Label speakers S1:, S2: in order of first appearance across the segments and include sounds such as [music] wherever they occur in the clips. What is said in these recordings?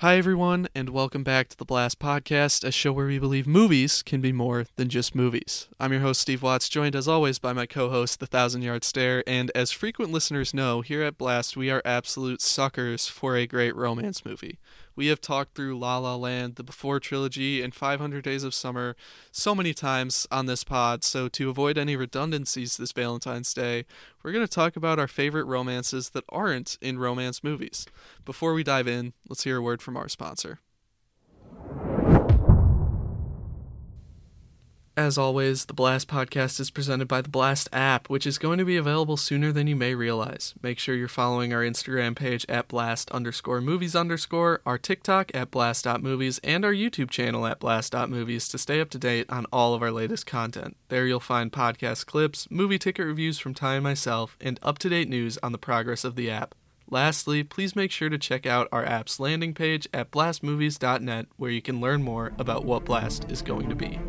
S1: Hi, everyone, and welcome back to the Blast Podcast, a show where we believe movies can be more than just movies. I'm your host, Steve Watts, joined as always by my co host, The Thousand Yard Stare. And as frequent listeners know, here at Blast, we are absolute suckers for a great romance movie. We have talked through La La Land, the Before trilogy, and 500 Days of Summer so many times on this pod, so to avoid any redundancies this Valentine's Day, we're going to talk about our favorite romances that aren't in romance movies. Before we dive in, let's hear a word from our sponsor. As always, the Blast podcast is presented by the Blast app, which is going to be available sooner than you may realize. Make sure you're following our Instagram page at blast underscore movies underscore, our TikTok at blast.movies, and our YouTube channel at blast.movies to stay up to date on all of our latest content. There you'll find podcast clips, movie ticket reviews from Ty and myself, and up to date news on the progress of the app. Lastly, please make sure to check out our app's landing page at blastmovies.net where you can learn more about what Blast is going to be.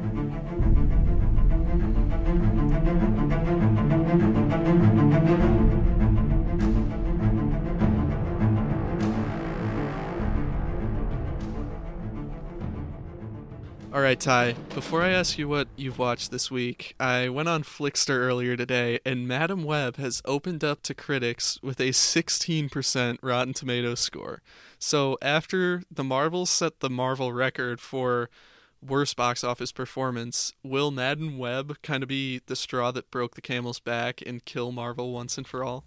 S1: All right, Ty, before I ask you what you've watched this week, I went on Flixster earlier today, and Madame Web has opened up to critics with a 16% Rotten Tomatoes score. So after the Marvels set the Marvel record for worst box office performance, will Madame Web kind of be the straw that broke the camel's back and kill Marvel once and for all?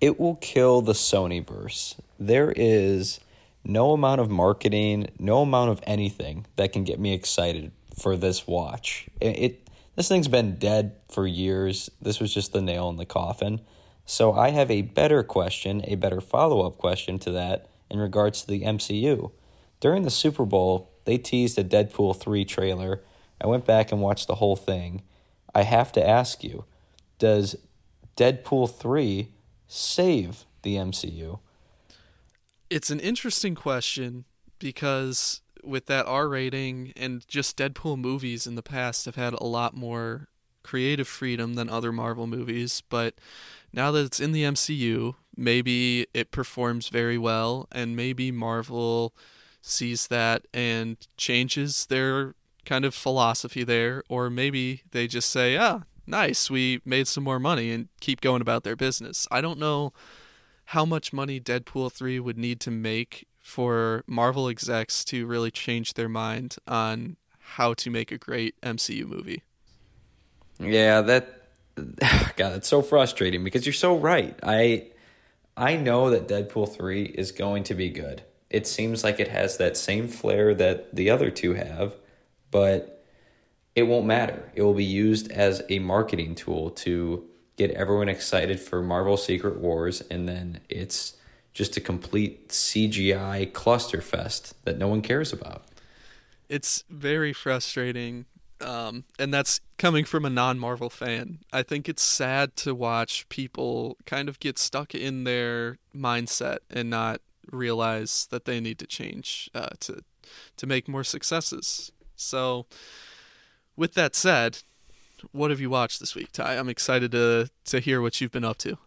S2: It will kill the Sony verse. There is no amount of marketing, no amount of anything that can get me excited for this watch. It, it, this thing's been dead for years. This was just the nail in the coffin. So I have a better question, a better follow-up question to that in regards to the MCU. During the Super Bowl, they teased a Deadpool 3 trailer. I went back and watched the whole thing. I have to ask you, does Deadpool 3 save the MCU?
S1: It's an interesting question because with that R rating and just Deadpool movies in the past have had a lot more creative freedom than other Marvel movies, but now that it's in the MCU, maybe it performs very well and maybe Marvel sees that and changes their kind of philosophy there or maybe they just say, "Ah, nice, we made some more money and keep going about their business." I don't know how much money Deadpool 3 would need to make for Marvel execs to really change their mind on how to make a great MCU movie.
S2: Yeah, that [sighs] God, it's so frustrating because you're so right. I I know that Deadpool 3 is going to be good. It seems like it has that same flair that the other two have, but it won't matter. It will be used as a marketing tool to get everyone excited for Marvel Secret Wars, and then it's just a complete CGI clusterfest that no one cares about.
S1: It's very frustrating, um, and that's coming from a non Marvel fan. I think it's sad to watch people kind of get stuck in their mindset and not realize that they need to change uh, to to make more successes. So, with that said, what have you watched this week, Ty? I'm excited to to hear what you've been up to.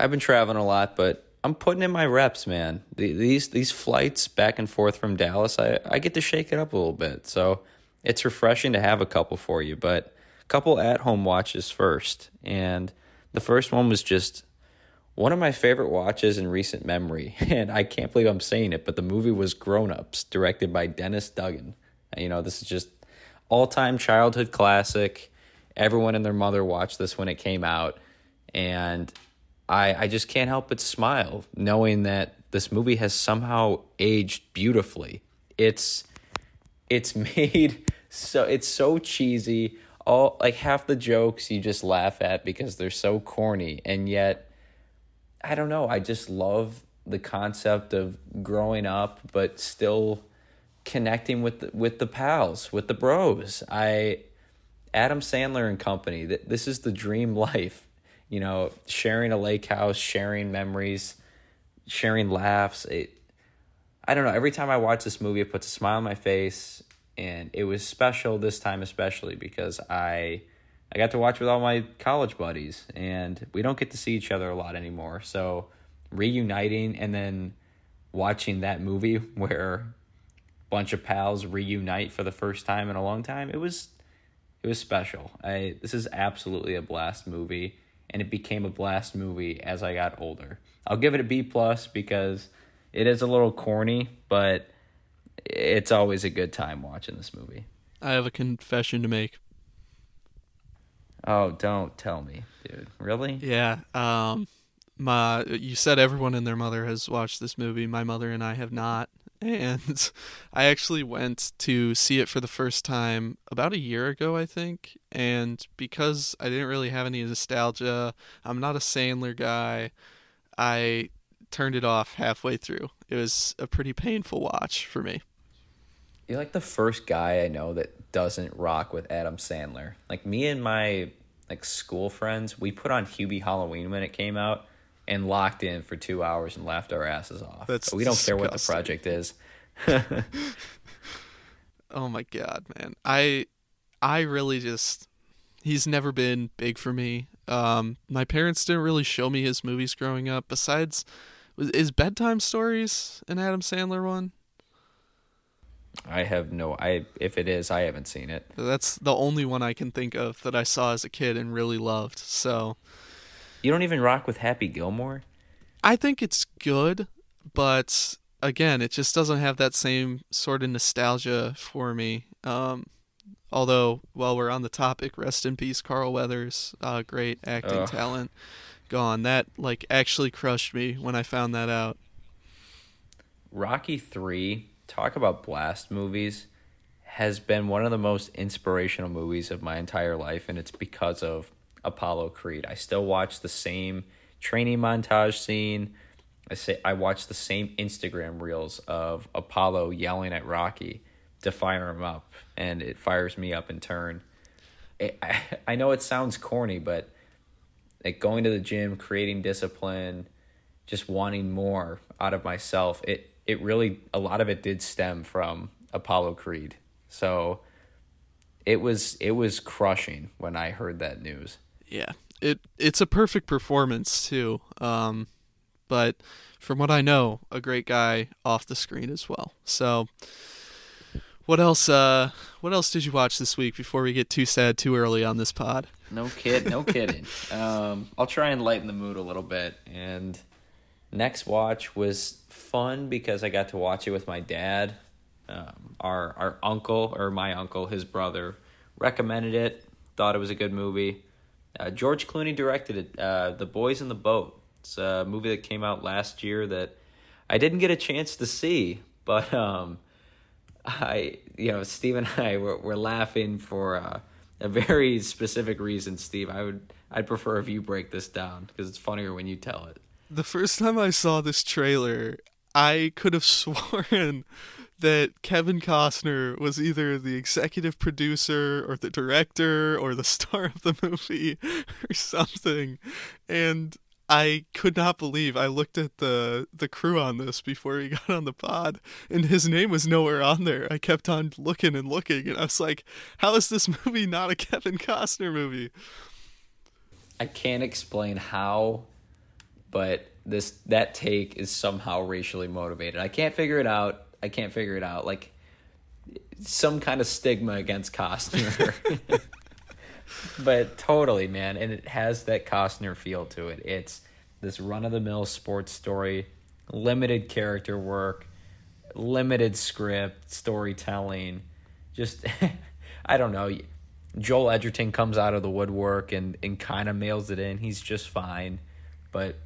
S2: I've been traveling a lot, but I'm putting in my reps, man. These these flights back and forth from Dallas, I I get to shake it up a little bit. So it's refreshing to have a couple for you, but a couple at home watches first. And the first one was just one of my favorite watches in recent memory, [laughs] and I can't believe I'm saying it, but the movie was Grown Ups, directed by Dennis Dugan. You know, this is just all time childhood classic. Everyone and their mother watched this when it came out. And I, I just can't help but smile knowing that this movie has somehow aged beautifully. It's it's [laughs] made so it's so cheesy. All like half the jokes you just laugh at because they're so corny and yet I don't know, I just love the concept of growing up but still connecting with the, with the pals, with the bros. I Adam Sandler and company. This is the dream [laughs] life. You know, sharing a lake house, sharing memories, sharing laughs. It, I don't know. Every time I watch this movie, it puts a smile on my face, and it was special this time, especially because I I got to watch with all my college buddies, and we don't get to see each other a lot anymore. So reuniting and then watching that movie [laughs] where bunch of pals reunite for the first time in a long time, it was it was special. I this is absolutely a blast movie, and it became a blast movie as I got older. I'll give it a B plus because it is a little corny, but it's always a good time watching this movie.
S1: I have a confession to make.
S2: Oh, don't tell me, dude. Really?
S1: Yeah. Um, my you said everyone and their mother has watched this movie. My mother and I have not, [laughs] and I actually went to see it for the first time about a year ago, I think. And because I didn't really have any nostalgia, I'm not a Sandler guy. I turned it off halfway through. It was a pretty painful watch for me.
S2: You're like the first guy I know that doesn't rock with Adam Sandler. Like me and my like school friends, we put on Hubie Halloween when it came out and locked in for two hours and laughed our asses off.
S1: That's
S2: we don't
S1: disgusting.
S2: care what the project is. [laughs]
S1: oh my god, man. I I really just he's never been big for me. Um my parents didn't really show me his movies growing up besides was is bedtime stories an Adam Sandler one?
S2: I have no I if it is, I haven't seen it.
S1: That's the only one I can think of that I saw as a kid and really loved. So
S2: You don't even rock with Happy Gilmore?
S1: I think it's good, but again, it just doesn't have that same sort of nostalgia for me. Um, although, while we're on the topic, rest in peace, Carl Weathers, uh, great acting
S2: Ugh.
S1: talent, gone. That like actually crushed me when I found that out.
S2: Rocky 3, talk about blast movies, has been one of the most inspirational movies of my entire life, and it's because of Apollo Creed. I still watch the same training montage scene. I say I watch the same Instagram reels of Apollo yelling at Rocky to fire him up, and it fires me up in turn. It, I, [laughs] I know it sounds corny, but like going to the gym, creating discipline, just wanting more out of myself. It it really a lot of it did stem from Apollo Creed. So it was it was crushing when I heard that news.
S1: Yeah, it it's a perfect performance too. Um, but from what I know, a great guy off the screen as well. So, what else? Uh, what else did you watch this week before we get too sad too early on this pod?
S2: No kid, no kidding. [laughs] Um, I'll try and lighten the mood a little bit. And next watch was fun because I got to watch it with my dad. Um, our our uncle or my uncle, his brother, recommended it. Thought it was a good movie. Uh, George Clooney directed it. Uh, the Boys in the Boat. It's a movie that came out last year that I didn't get a chance to see, but um, I, you know, Steve and I were, were laughing for uh, a very specific reason. Steve, I would, I'd prefer if you break this down because it's funnier when you tell it.
S1: The first time I saw this trailer, I could have [laughs] sworn that Kevin Costner was either the executive producer or the director or the [laughs] star of the movie [laughs] or something. And I could not believe I looked at the the crew on this before he [laughs] got on the pod and his name was nowhere on there. I kept on looking and looking and I was like, how is this movie not a Kevin Costner movie?
S2: I can't explain how, but this that take is somehow racially motivated. I can't figure it out. I can't figure it out. Like some kind of stigma against Costner. [laughs] but totally, man, and it has that Costner feel to it. It's this run of the mill sports story, limited character work, limited script, storytelling. Just [laughs] I don't know. Joel Edgerton comes out of the woodwork and, and kind of mails it in. He's just fine. But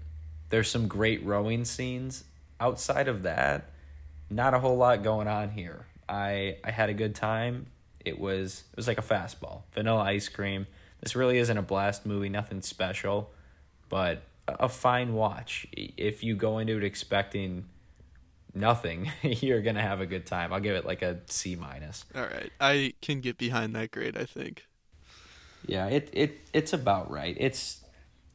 S2: there's some great rowing scenes. Outside of that, not a whole lot going on here. I I had a good time. It was it was like a fastball, vanilla ice cream. This really isn't a blast movie, nothing special, but a fine watch. If you go into it expecting nothing, [laughs] you're gonna have a good time. I'll give it like a C minus.
S1: All right. I can get behind that grade, I think.
S2: Yeah, it it it's about right. It's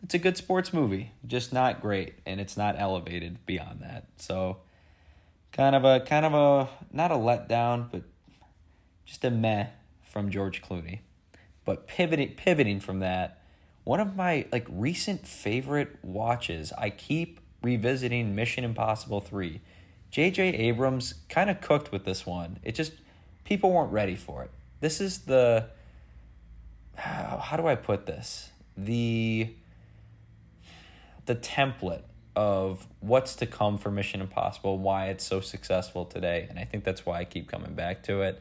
S2: it's a good sports movie, just not great, and it's not elevated beyond that. So, kind of a kind of a not a letdown, but just a meh from George Clooney. But pivoting pivoting from that, one of my like recent favorite watches, I keep revisiting Mission Impossible 3. J.J. Abrams kind of cooked with this one. It just people weren't ready for it. This is the how do I put this? The the template of what's to come for Mission Impossible, why it's so successful today, and I think that's why I keep coming back to it.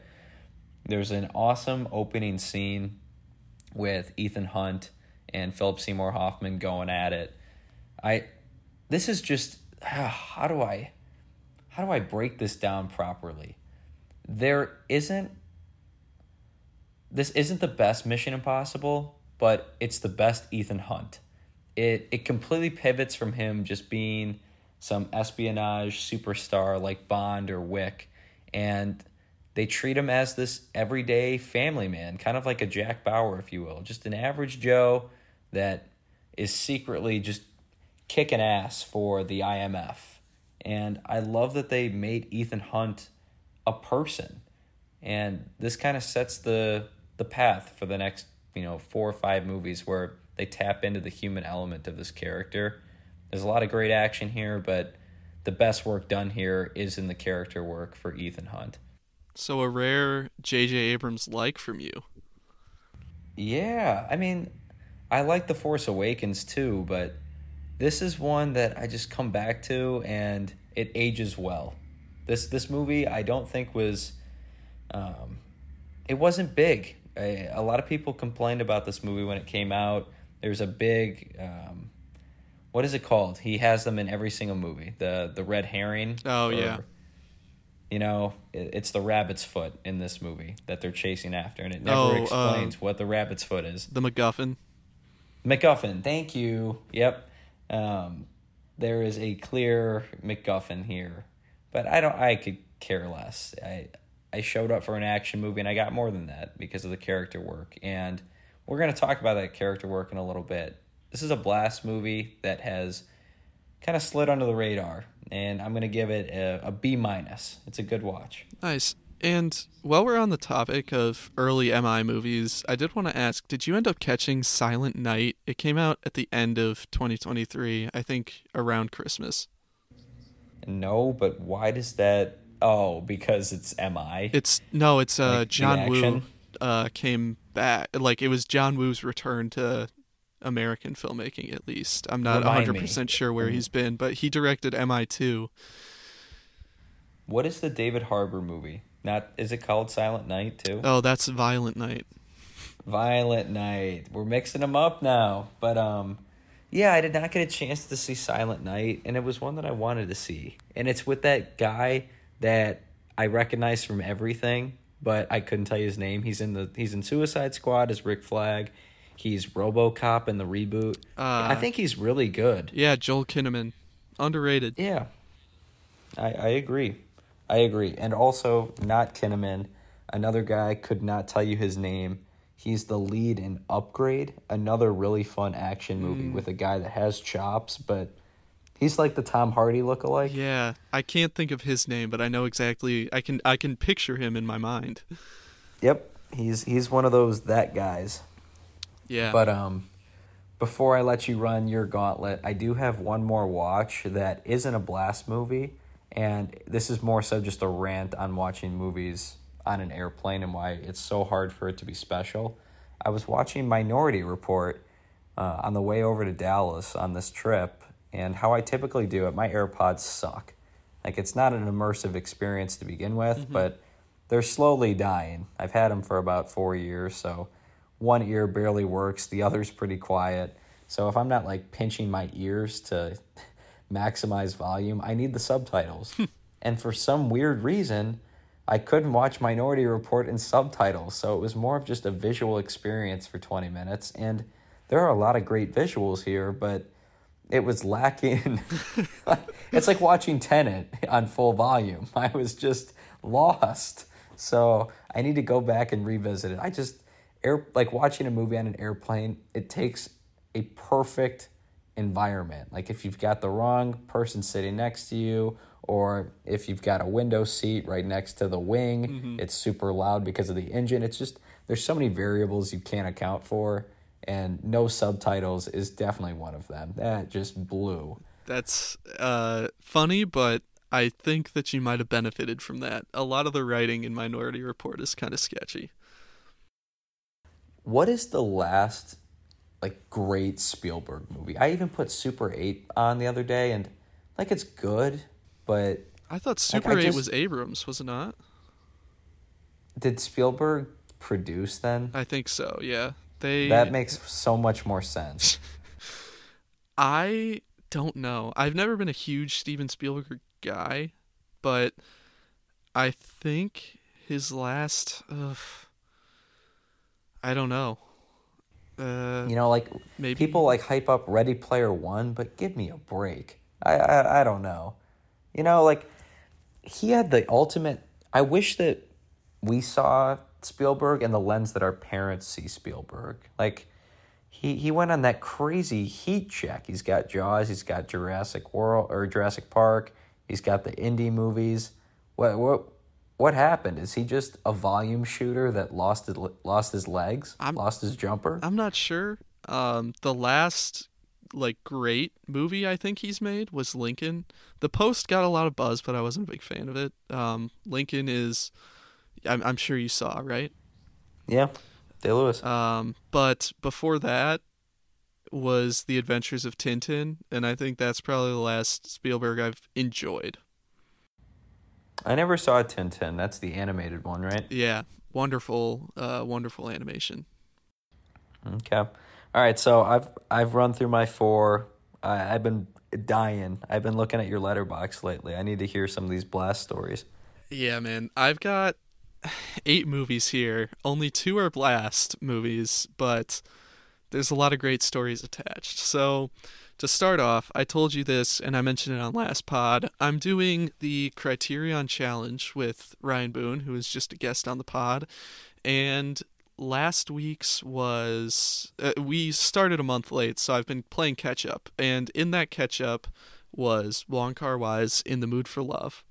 S2: There's an awesome opening scene with Ethan Hunt and Philip Seymour Hoffman going at it. I this is just ah, how do I how do I break this down properly? There isn't this isn't the best Mission Impossible, but it's the best Ethan Hunt. It it completely pivots from him just being some espionage superstar like Bond or Wick and they treat him as this everyday family man, kind of like a Jack Bauer, if you will, just an average Joe that is secretly just kicking ass for the IMF. And I love that they made Ethan Hunt a person. And this kind of sets the the path for the next, you know, four or five movies where they tap into the human element of this character. There's a lot of great action here, but the best work done here is in the character work for Ethan Hunt.
S1: So a rare J.J. Abrams like from you.
S2: Yeah, I mean, I like The Force Awakens too, but this is one that I just come back to and it ages well. This this movie I don't think was um, it wasn't big. I, a lot of people complained about this movie when it came out. There's a big um, what is it called? He has them in every single movie. The the red herring.
S1: Oh or, yeah
S2: you know, it's the rabbit's foot in this movie that they're chasing after, and it never oh, explains uh, what the rabbit's foot is.
S1: The MacGuffin.
S2: MacGuffin, thank you. Yep, um, there is a clear MacGuffin here, but I don't. I could care less. I I showed up for an action movie, and I got more than that because of the character work, and we're gonna talk about that character work in a little bit. This is a blast movie that has kind of slid under the radar and I'm gonna give it a, a B minus. It's a good watch.
S1: Nice. And while we're on the topic of early MI movies, I did want to ask: Did you end up catching Silent Night? It came out at the end of 2023, I think, around Christmas.
S2: No, but why does that? Oh, because it's MI.
S1: It's no, it's uh like John Woo uh came back. Like it was John Woo's return to American filmmaking, at least. I'm not 100% sure where he's been, but he directed MI2.
S2: What is the David Harbour movie? Not is it called Silent Night too?
S1: Oh, that's Violent Night.
S2: Violent Night. We're mixing them up now, but um yeah, I did not get a chance to see Silent Night and it was one that I wanted to see. And it's with that guy that I recognize from everything, but I couldn't tell you his name. He's in the he's in Suicide Squad as Rick Flag. He's RoboCop in the reboot. Uh, I think he's really good.
S1: Yeah, Joel Kinnaman, underrated.
S2: Yeah, I I agree, I agree, and also not Kinnaman. Another guy could not tell you his name. He's the lead in Upgrade, another really fun action movie mm. with a guy that has chops, but he's like the Tom Hardy lookalike.
S1: Yeah, I can't think of his name, but I know exactly. I can I can picture him in my mind.
S2: Yep, he's he's one of those that guys.
S1: Yeah.
S2: But um, before I let you run your gauntlet, I do have one more watch that isn't a blast movie, and this is more so just a rant on watching movies on an airplane and why it's so hard for it to be special. I was watching Minority Report uh, on the way over to Dallas on this trip, and how I typically do it, my AirPods suck. Like it's not an immersive experience to begin with, mm-hmm. but they're slowly dying. I've had them for about four years, so one ear barely works, the other's pretty quiet. So if I'm not like pinching my ears to [laughs] maximize volume, I need the subtitles. Hmm. and for some weird reason, I couldn't watch Minority Report in subtitles, so it was more of just a visual experience for 20 minutes. And there are a lot of great visuals here, but it was lacking. [laughs] it's like watching Tenet on full volume. [laughs] I was just lost. So I need to go back and revisit it. I just air like watching a movie on an airplane, it takes a perfect environment. Like if you've got the wrong person sitting next to you, or if you've got a window seat right next to the wing, mm-hmm. it's super loud because of the engine. It's just there's so many variables you can't account for, and no subtitles is definitely one of them. That just blew.
S1: That's uh, funny, but I think that you might have benefited from that. A lot of the writing in Minority Report is kind of sketchy.
S2: What is the last like great Spielberg movie? I even put Super 8 on the other day and like it's good, but
S1: I thought Super
S2: I
S1: 8
S2: just-
S1: was Abrams, was it not?
S2: did Spielberg produce then?
S1: I think so, yeah. They
S2: That makes so much more sense. [laughs]
S1: I don't know. I've never been a huge Steven Spielberg guy, but I think his last ugh, I don't know. Uh,
S2: You know, like
S1: maybe
S2: people like hype up Ready Player One, but give me a break. I, I I don't know. You know, like he had the ultimate. I wish that we saw Spielberg and the lens that our parents see Spielberg. Like he he went on that crazy heat check. He's got Jaws. He's got Jurassic World or Jurassic Park. He's got the indie movies. What what what happened? Is he just a volume shooter that lost his lost his legs,
S1: I'm-
S2: lost his jumper?
S1: I'm not sure. Um, the last like great movie I think he's made was Lincoln. The Post got a lot of buzz, but I wasn't a big fan of it. Um, Lincoln is, I'm, I'm sure you saw, right?
S2: Yeah, Day Lewis.
S1: Um, but before that was The Adventures of Tintin, and I think that's probably the last Spielberg I've enjoyed.
S2: I never saw Tintin. That's the animated one, right?
S1: Yeah, wonderful, uh, wonderful animation.
S2: Okay. All right. So I've I've run through my four. I, I've been dying. I've been looking at your Letterboxd lately. I need to hear some of these blast stories.
S1: Yeah, man. I've got eight movies here. Only two are blast movies, but there's a lot of great stories attached. So, to start off, I told you this and I mentioned it on last pod. I'm doing the Criterion Challenge with Ryan Boone, who is just a guest on the pod. And last week's was. Uh, we started a month late, so I've been playing catch up. And in that catch up was Wong Kar Wai's In the Mood for Love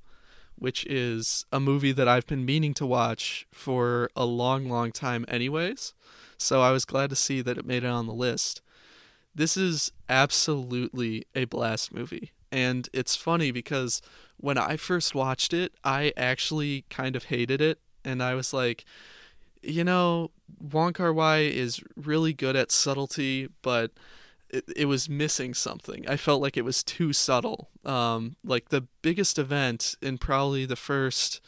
S1: which is a movie that I've been meaning to watch for a long, long time, anyways. So I was glad to see that it made it on the list. This is absolutely a blast movie. And it's funny because when I first watched it, I actually kind of hated it. And I was like, you know, Wong Wai is really good at subtlety, but it, it was missing something. I felt like it was too subtle. Um, like the biggest event in probably the first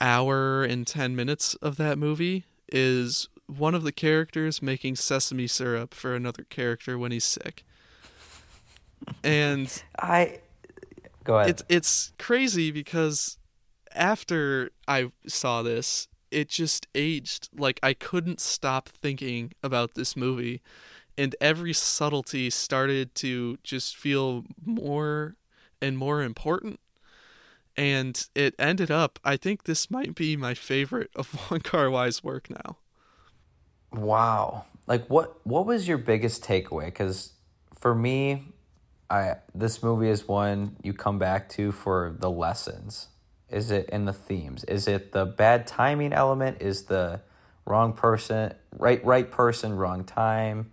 S1: hour and 10 minutes of that movie is one of the characters making sesame syrup for another character when he's sick. And [laughs]
S2: I go ahead.
S1: it's it's crazy because after I saw this, it just aged. Like I couldn't stop thinking about this movie, and every subtlety started to just feel more and more important. And it ended up. I think this might be my favorite of [laughs] Wong Kar Wai's work now.
S2: Wow. Like what what was your biggest takeaway cuz for me I this movie is one you come back to for the lessons. Is it in the themes? Is it the bad timing element? Is the wrong person right right person wrong time?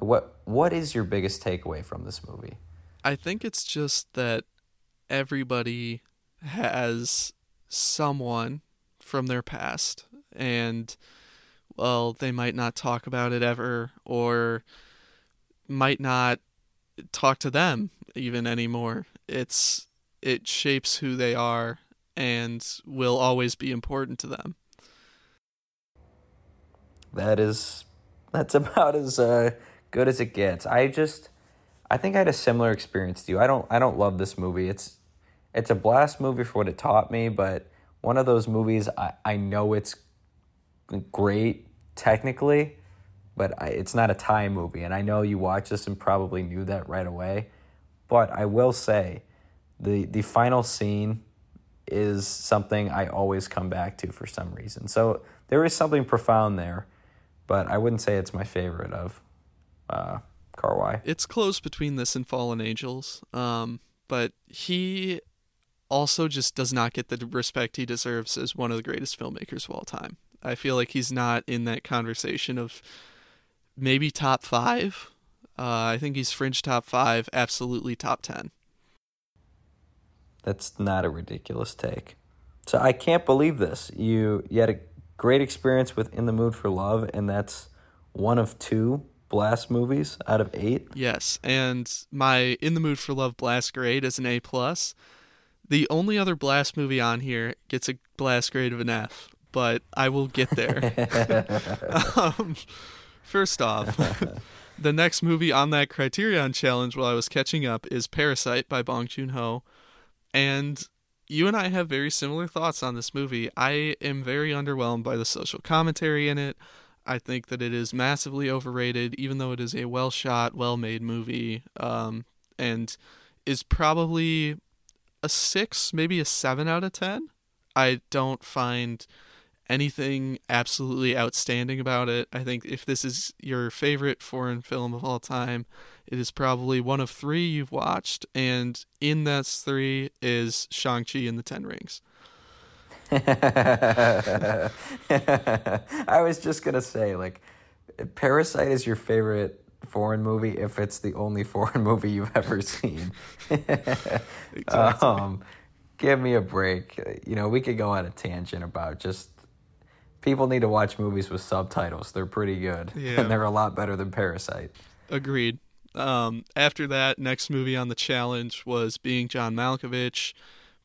S2: What what is your biggest takeaway from this movie?
S1: I think it's just that everybody has someone from their past and well they might not talk about it ever or might not talk to them even anymore it's it shapes who they are and will always be important to them
S2: That is that's [laughs] about as uh, good as it gets. I just I think I had a similar experience to you. I don't I don't love this movie. It's it's a blast movie for what it taught me, but one of those movies I, I know it's great technically, but I, it's not a Ty movie. And I know you watched this and probably knew that right away. But I will say the the final scene is something I always come back to for some reason. So there is something profound there, but I wouldn't say it's my favorite of uh, Kar Wai.
S1: it's close between this and Fallen Angels. Um, but he also just does not get the respect he deserves as one of the greatest filmmakers of all time. I feel like he's not in that conversation of maybe top five. Uh, I think he's fringe top five, absolutely top ten.
S2: That's not a ridiculous take. So I can't believe this. You you had a great experience with In the Mood for Love, and that's one of two Blast movies out of eight.
S1: Yes, and my In the Mood for Love Blast grade is an A plus. The only other Blast movie on here gets a Blast grade of an F, but I will get there. [laughs] um, first off, [laughs] the next movie on that Criterion challenge while I was catching up is Parasite by Bong Joon Ho, and you and I have very similar thoughts on this movie. I am very underwhelmed by the social commentary in it. I think that it is massively overrated, even though it is a well shot, well made movie, um, and is probably a six, maybe a seven out of ten. I don't find anything absolutely outstanding about it. I think if this is your favorite foreign film of all time, it is probably one of three you've watched, and in that three is Shang-Chi and the Ten Rings. [laughs]
S2: I was just gonna say, like, Parasite is your favorite foreign movie if it's the only [laughs] foreign movie you've ever seen. [laughs] exactly. um, give me a break. You know, we could go on a tangent about just people need to watch movies with subtitles. They're pretty good, yeah. and they're a lot better than Parasite.
S1: Agreed. Um, after that, next movie on the challenge was Being John Malkovich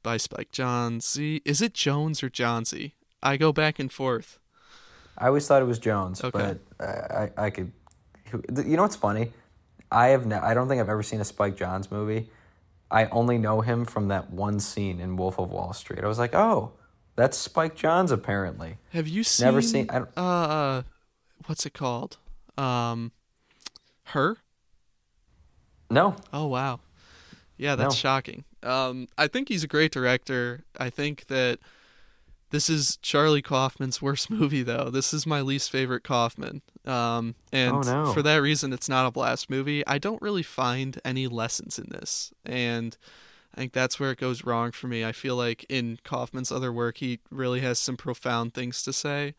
S1: by Spike Jonze. Is it Jones or Johnsy? I go back and forth.
S2: I always thought it was Jones, okay. but I, I could. You know what's funny? I have. Ne- I don't think I've ever seen a Spike Jonze movie. I only know him from that one scene in Wolf of Wall Street. I was like, oh, that's Spike Jonze apparently.
S1: Have you seen?
S2: Never seen. I
S1: don't, uh, what's it called? Um, her.
S2: No.
S1: Oh wow. Yeah, that's no. shocking. Um, I think he's a great director. I think that this is Charlie Kaufman's worst [laughs] movie, though. This is my least favorite Kaufman. Um, and
S2: oh, no.
S1: for that reason, it's not a blast movie. I don't really find any lessons in this. And I think that's where it goes wrong for me. I feel like in Kaufman's other work, he really has some profound things to say.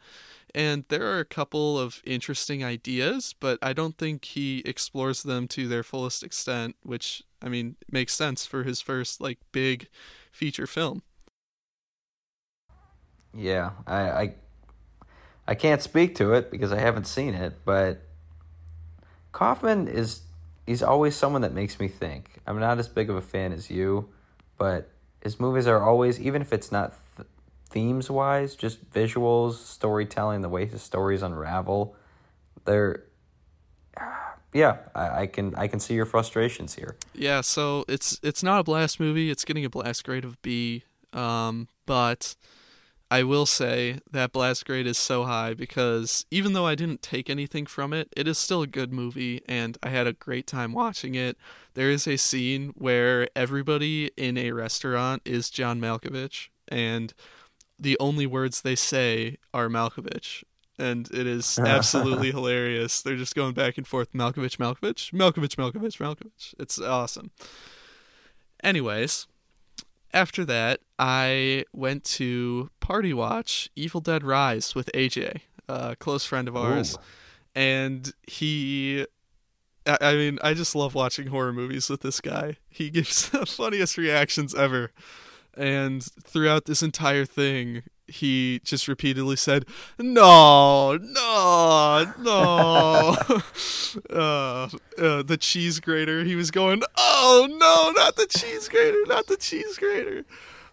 S1: And there are a couple of interesting ideas, but I don't think he explores them to their fullest extent, which, I mean, it makes sense for his first, like, big feature film.
S2: Yeah, I, I, I can't speak to it because I haven't seen it, but Kaufman is he's always someone that makes me think. I'm not as big of a fan as you, but his movies are always even if it's not th- themes wise, just visuals, storytelling, the way his stories unravel. They're ah, yeah, I, I, can I can see your frustrations here.
S1: Yeah, so it's it's not a blast movie. It's getting a blast grade of B, um, but I will say that blast grade is so high because even though I didn't take anything from it, it is still a good movie, and I had a great time watching it. There is a scene where everybody in a restaurant is John Malkovich, and the only words they say are Malkovich. And it is [laughs] absolutely hilarious. They're just going back and forth Malkovich, Malkovich, Malkovich, Malkovich, Malkovich. It's awesome. Anyways, after that, I went to party watch Evil Dead Rise with AJ, a close friend of ours. Ooh. And he I mean, I just love watching horror movies with this guy. He [laughs] gives the funniest reactions ever. And throughout this entire thing, he just repeatedly said, "No, no, no." [laughs] uh, uh, the cheese grater. He was going, "Oh no, not the cheese grater, not the cheese grater."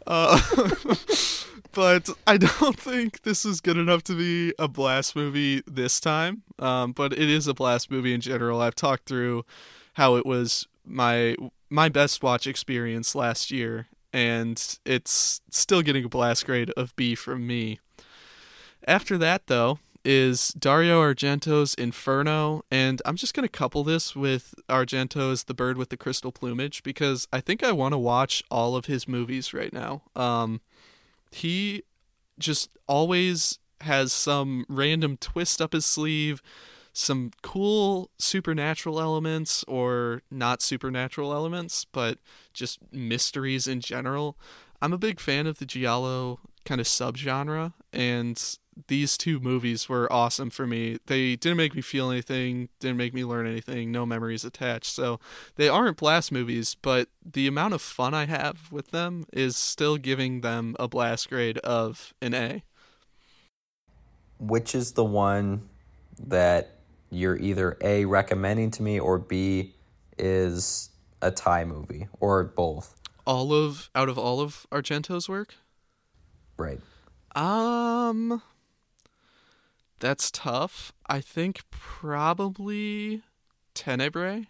S1: Uh, [laughs] but I don't think this is good enough to be a blast movie this time. Um, but it is a blast movie in general. I've talked through how it was my my best watch experience last year, and it's still getting a blast grade of B from me. After that, though, is Dario Argento's Inferno, and I'm just going to couple this with Argento's The Bird with the Crystal Plumage because I think I want to watch all of his movies right now. Um, he just always has some random twist up his sleeve, some cool supernatural elements or not supernatural elements, but just mysteries in general. I'm a big fan of the giallo kind of subgenre, and these two movies were awesome for me. They didn't make me feel anything, didn't make me learn anything, no memories attached. So they aren't blast movies, but the amount of fun I have with them is still giving them a blast grade of an A.
S2: Which is the one that you're either A recommending to me or B is a Ty movie or both?
S1: All of out of all of Argento's work?
S2: Right.
S1: Um that's tough. I think probably Tenebrae.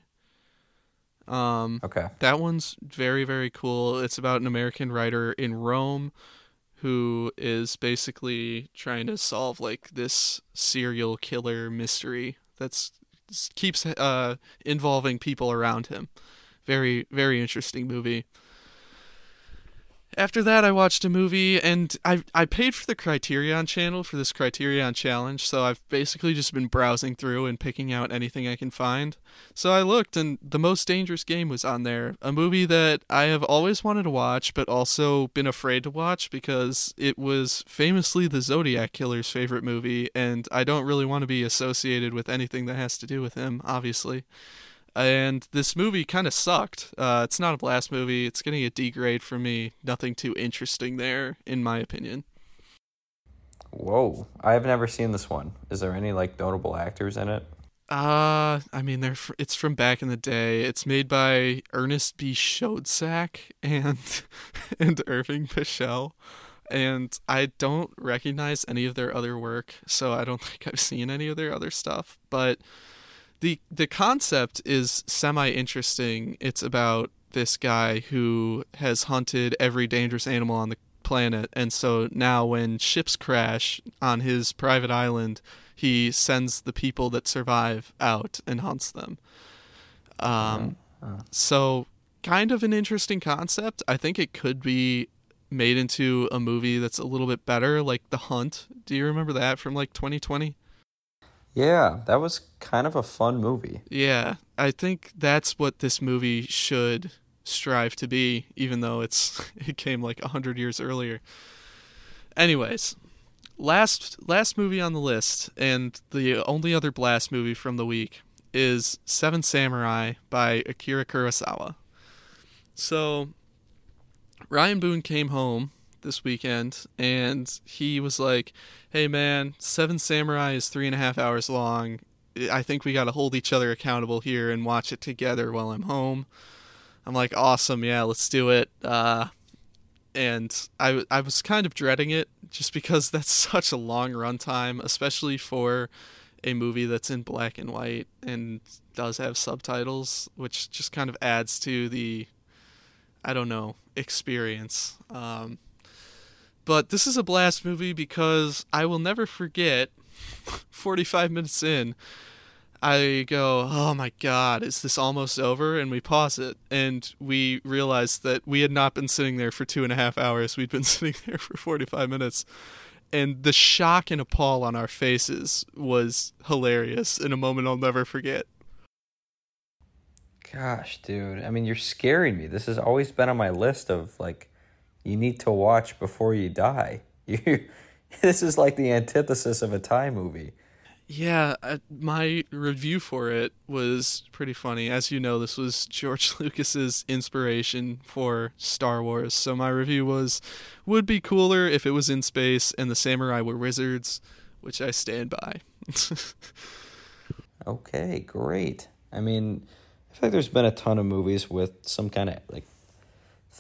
S1: Um
S2: Okay.
S1: that one's very very cool. It's about an American writer in Rome who is basically trying to solve like this serial killer mystery that's keeps uh involving people around him. Very very interesting movie. After that, I watched a movie, and I I paid for the Criterion channel for this Criterion challenge. So I've basically just been browsing through and picking out anything I can find. So I looked, and The Most Dangerous Game was on there, a movie that I have always wanted to watch, but also been afraid to watch because it was famously the Zodiac Killer's favorite movie, and I don't really want to be associated with anything that has to do with him, obviously and this movie kind of sucked. Uh, it's not a blast movie. It's getting a D grade from me. Nothing too interesting there, in my opinion.
S2: Whoa. I have never seen this one. Is there any like notable actors in it?
S1: Uh, I mean, they're fr- it's from back in the day. It's made by Ernest B. Schoedsack and [laughs] and Irving Pichel, and I don't recognize any of their other work, so I don't [laughs] think I've seen any of their other stuff. But the the concept is semi interesting. It's about this guy who has hunted every dangerous animal on the planet, and so now when ships crash on his private island, he sends the people that survive out and hunts them. Um, so kind of an interesting concept. I think it could be made into a movie that's a little bit better, like The Hunt. Do you remember that from like 2020?
S2: Yeah, that was kind of a fun movie.
S1: Yeah, I think that's what this movie should strive to be, even though it's [laughs] it came like a hundred years earlier. Anyways, last last movie on the list, and the only other blast movie from the week is Seven Samurai by Akira Kurosawa. So, Ryan Boone came home this weekend and he was like, Hey man, Seven Samurai is three and a half hours long. I think we got to hold each other accountable here and watch it together while I'm home. I'm like, Awesome, yeah, let's do it. Uh, and I, I was kind of dreading it just because [laughs] that's such a long runtime, especially for a movie that's in black and white and does have subtitles, which just kind of adds to the, I don't know, experience. Um, but this is a blast movie because I will never forget [laughs] 45 minutes in, I go, oh my god, is this almost over? And we pause it, and we realize that we had not been sitting there for two and a half hours. We'd been [laughs] sitting there for 45 minutes. And the shock and appall on our faces was hilarious in a moment I'll never forget.
S2: Gosh, dude. I mean, you're scaring me. This has always been on my list of like you need to watch before you die. [laughs] You this is like the antithesis of a Ty movie.
S1: Yeah, uh, my review for it was pretty funny. As you know, this was George [laughs] Lucas's inspiration for Star Wars. So my review was would be cooler if it was in space and the samurai were wizards, which I stand by. [laughs]
S2: Okay, great. I mean, I feel like there's been a ton of movies with some kind of like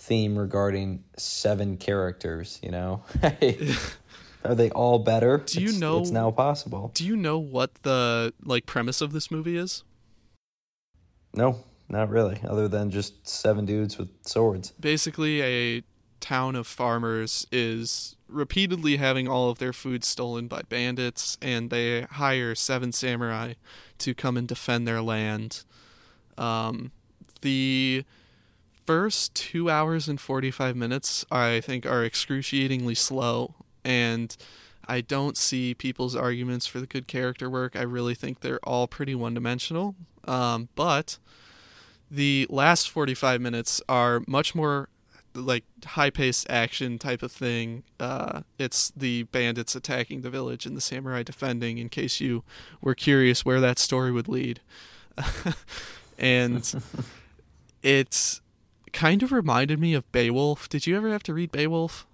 S2: theme regarding seven characters, you know? [laughs] [laughs] Are they all better?
S1: Do you
S2: It's-
S1: know-
S2: it's now possible?
S1: Do you know what the like premise of this movie is?
S2: No, not really. Other than just seven dudes with swords.
S1: basically a town of farmers is repeatedly having all of their food stolen by bandits and they hire seven samurai to come and defend their land um, the first two hours and 45 minutes i think are excruciatingly slow and i don't see people's arguments for the good character work i really think they're all pretty one-dimensional um, but the last 45 minutes are much more like high paced action type of thing. Uh, it's the bandits attacking the village and the samurai defending. In case you were curious where that story would lead, [laughs] and [laughs] it's kind of reminded me of Beowulf. Did you ever have to read Beowulf?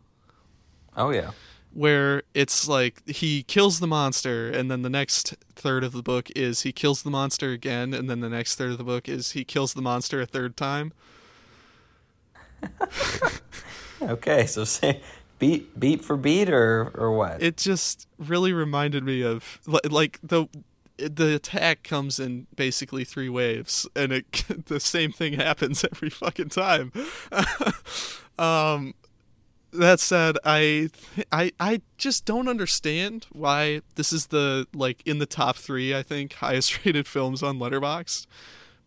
S2: Oh yeah.
S1: Where it's like he kills the monster, and then the next third of the book is he kills the monster again, and then the next third of the book is he kills the monster a third time. [laughs]
S2: okay, so say beat beat for beat or or what?
S1: It just really reminded me of like the the attack comes in basically three waves, and it [laughs] the same thing happens every fucking time. [laughs] um, that said, I I I just don't understand why this is the like in the top three. I think [laughs] highest rated films on Letterboxd.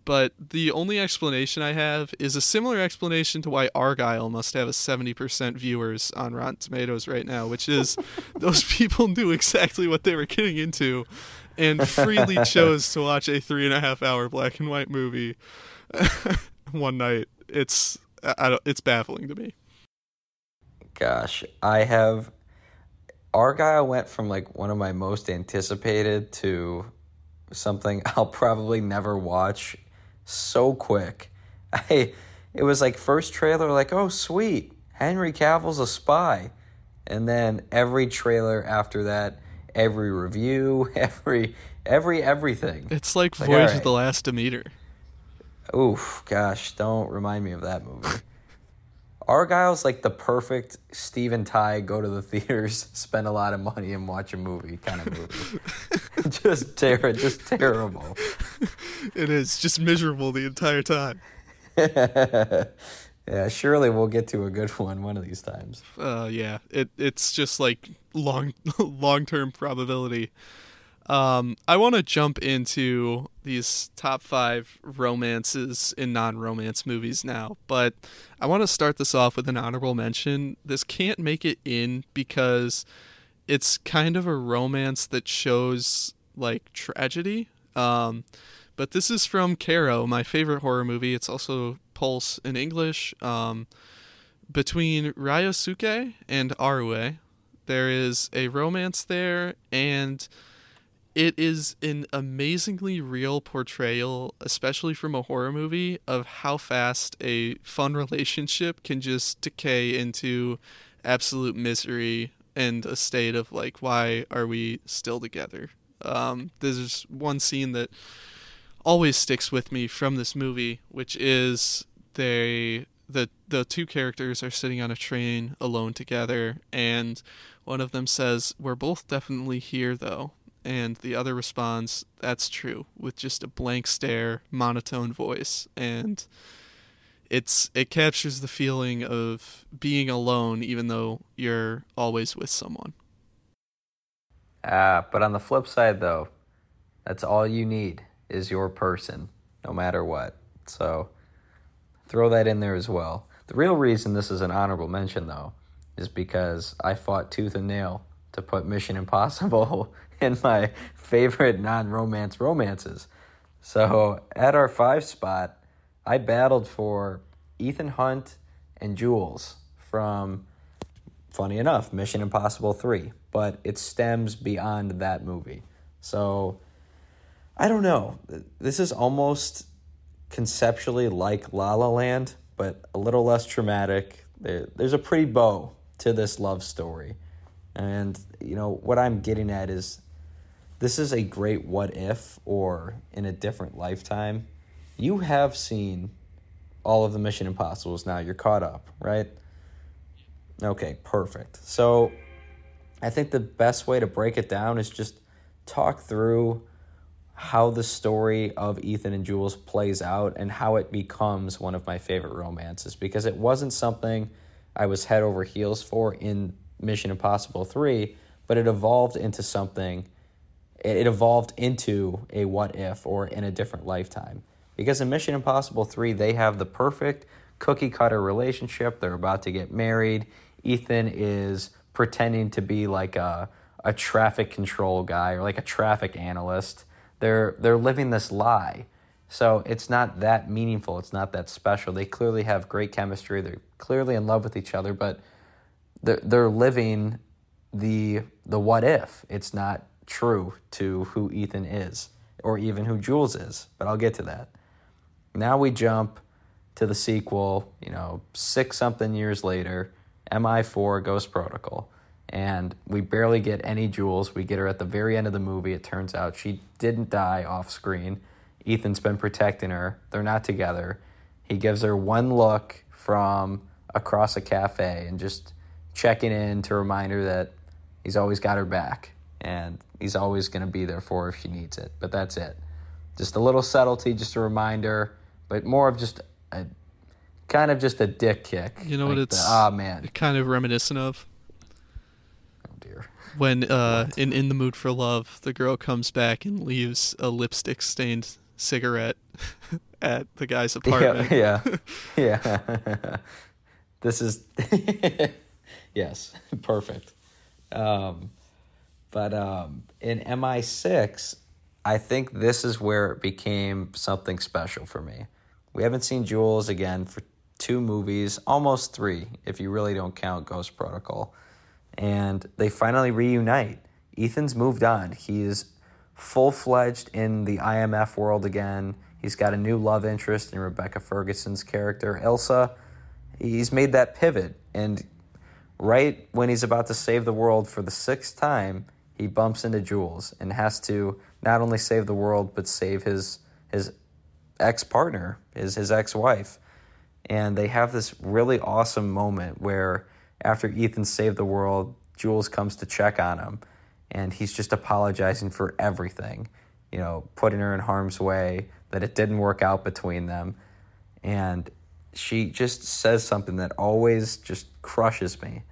S1: But the only explanation I have is a similar explanation to why Argylle must have a 70% viewers on Rotten Tomatoes right now, which is those people knew exactly what they were getting into and freely [laughs] chose to watch a three and a half hour black and white movie [laughs] one night. It's it's baffling to me.
S2: Gosh, I have Argylle went from like one of my most anticipated to something [laughs] I'll probably never watch so quick. I it was like first trailer like oh sweet Henry Cavill's a spy, and then every trailer after that, every review, [laughs] every every everything.
S1: It's like, like Voyage right. of the Last Demeter.
S2: Oof, gosh, don't remind me of that movie. Argylle's like the perfect Steven Ty go to the [laughs] theaters, spend a lot of money and watch a movie kind of movie. [laughs] just ter- just terrible.
S1: It is just miserable the entire time.
S2: Yeah, surely we'll get to a good [laughs] one one of these times.
S1: Uh, yeah, it it's just like long [laughs] long term probability. Um, I want to jump into these top five romances in non romance movies now, but I want to start this off with an honorable mention. This can't make it in because it's kind of a romance that shows like tragedy. Um, but this is from Kairo, my favorite horror movie. It's also Pulse in English. Um, between Ryosuke and Harue, there is a romance there, and it is an amazingly real portrayal, especially from a horror movie, of how fast a fun [laughs] relationship can just decay into absolute misery and a state of like, why are we still together? Um, there's one scene that always sticks with me from this movie, which is they the the two characters are sitting on a train alone together, and one of them says, "We're both definitely here, though." and the other responds, "That's true," with just a blank stare, monotone voice, and it's it captures the feeling of being alone even though you're always with someone.
S2: Ah, but on the flip side though, that's all you need is your person, no matter what. So throw that in there as well. The real reason this is an honorable mention though is because I fought tooth and nail to put Mission Impossible [laughs] in my favorite non romance romances. So at our five spot, I battled for Ethan Hunt and Jules from, funny enough, Mission Impossible 3, but it stems beyond that movie. So I don't know. This is almost conceptually like La La Land, but a little less traumatic. there's a pretty bow to this love story. And, you know, what I'm getting at is this is a great what if or in a different lifetime. You have seen all of the Mission Impossibles now. You're caught up, right? Okay, perfect. So I think the best way to break it down is just talk through how the story of Ethan and Jules plays out and how it becomes one of my favorite romances because it wasn't something I was head over heels for in Mission Impossible 3, but it evolved into something it evolved into a what if or in a different lifetime. Because in Mission Impossible 3, they have the perfect cookie cutter relationship. They're about to get married. Ethan is pretending to be like a, a traffic control guy or like a traffic analyst. They're, they're living this lie. So it's not that meaningful. It's not that special. They clearly have great chemistry. They're clearly in love with each other, but they're they're living the the what if. It's not true to who Ethan is or even who Jules is, but I'll get to that. Now we jump to the sequel, you know, six something years later, MI4 Ghost Protocol. And we barely get any Jules. We get her at the very end of the movie. It turns out she didn't die off screen. Ethan's been protecting her. They're not together. He gives her one look from across a cafe and just checking in to remind her that he's always got her back and he's always going to be there for her if she needs it. But that's it. Just a little subtlety, just a reminder, but more of just a kind of just a dick kick.
S1: You know like what it's
S2: ah oh, man,
S1: kind of reminiscent of. When uh, in in the mood for love, the girl comes back and leaves a lipstick stained cigarette [laughs] at the guy's [laughs] apartment.
S2: Yeah, [laughs] yeah, yeah. this is yes, perfect. Um, but um, in MI6, I think this is where it became something special for me. We haven't seen Jules again for two movies, almost three, if you really don't count Ghost Protocol. And they finally reunite. Ethan's moved on. He's full fledged in the IMF world again. He's got a new love interest in Rebecca Ferguson's character, Ilsa. He's made that pivot. And right when he's about to save the world for the sixth time, he bumps into Jules and has to not only save the world, but save his, his ex partner, his, his ex wife. And they have this really awesome moment where after Ethan saved the world, Jules comes to check on him and he's just apologizing for everything, you know, putting her in harm's way, that it didn't work out between them. And she just says something that always just crushes me.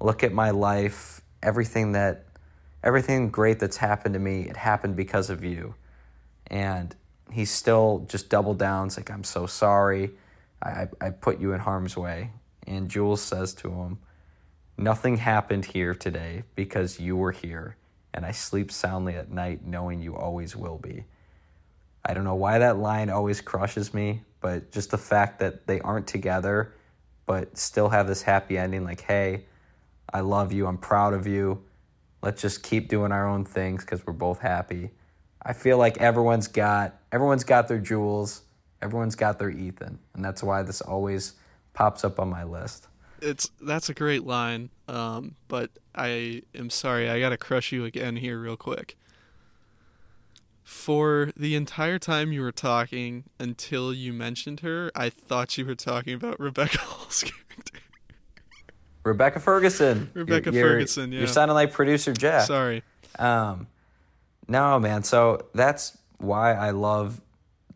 S2: Look at my life, everything that everything great that's happened to me, it happened because of you. And he still just double down. It's like, I'm so sorry. I, I put you in harm's way. And Jules says to him, Nothing happened here today because you were here, and I sleep soundly at night knowing you always will be. I don't know why that line always crushes me, but just the fact that they aren't together, but still have this happy ending like, hey, I love you, I'm proud of you. Let's just keep doing our own things because we're both happy. I feel like everyone's got everyone's got their Jules, everyone's got their Ethan, and that's why this always pops up on my list
S1: it's that's a great line. Um, but I am sorry, I gotta crush you again here real quick. For the entire time you were talking until you mentioned her, I thought you were talking about Rebecca [laughs] Hall's character.
S2: Rebecca Ferguson. [laughs]
S1: Rebecca you're, Ferguson, yeah.
S2: You're sounding like producer Jack.
S1: Sorry.
S2: Um, no, man. So that's why I love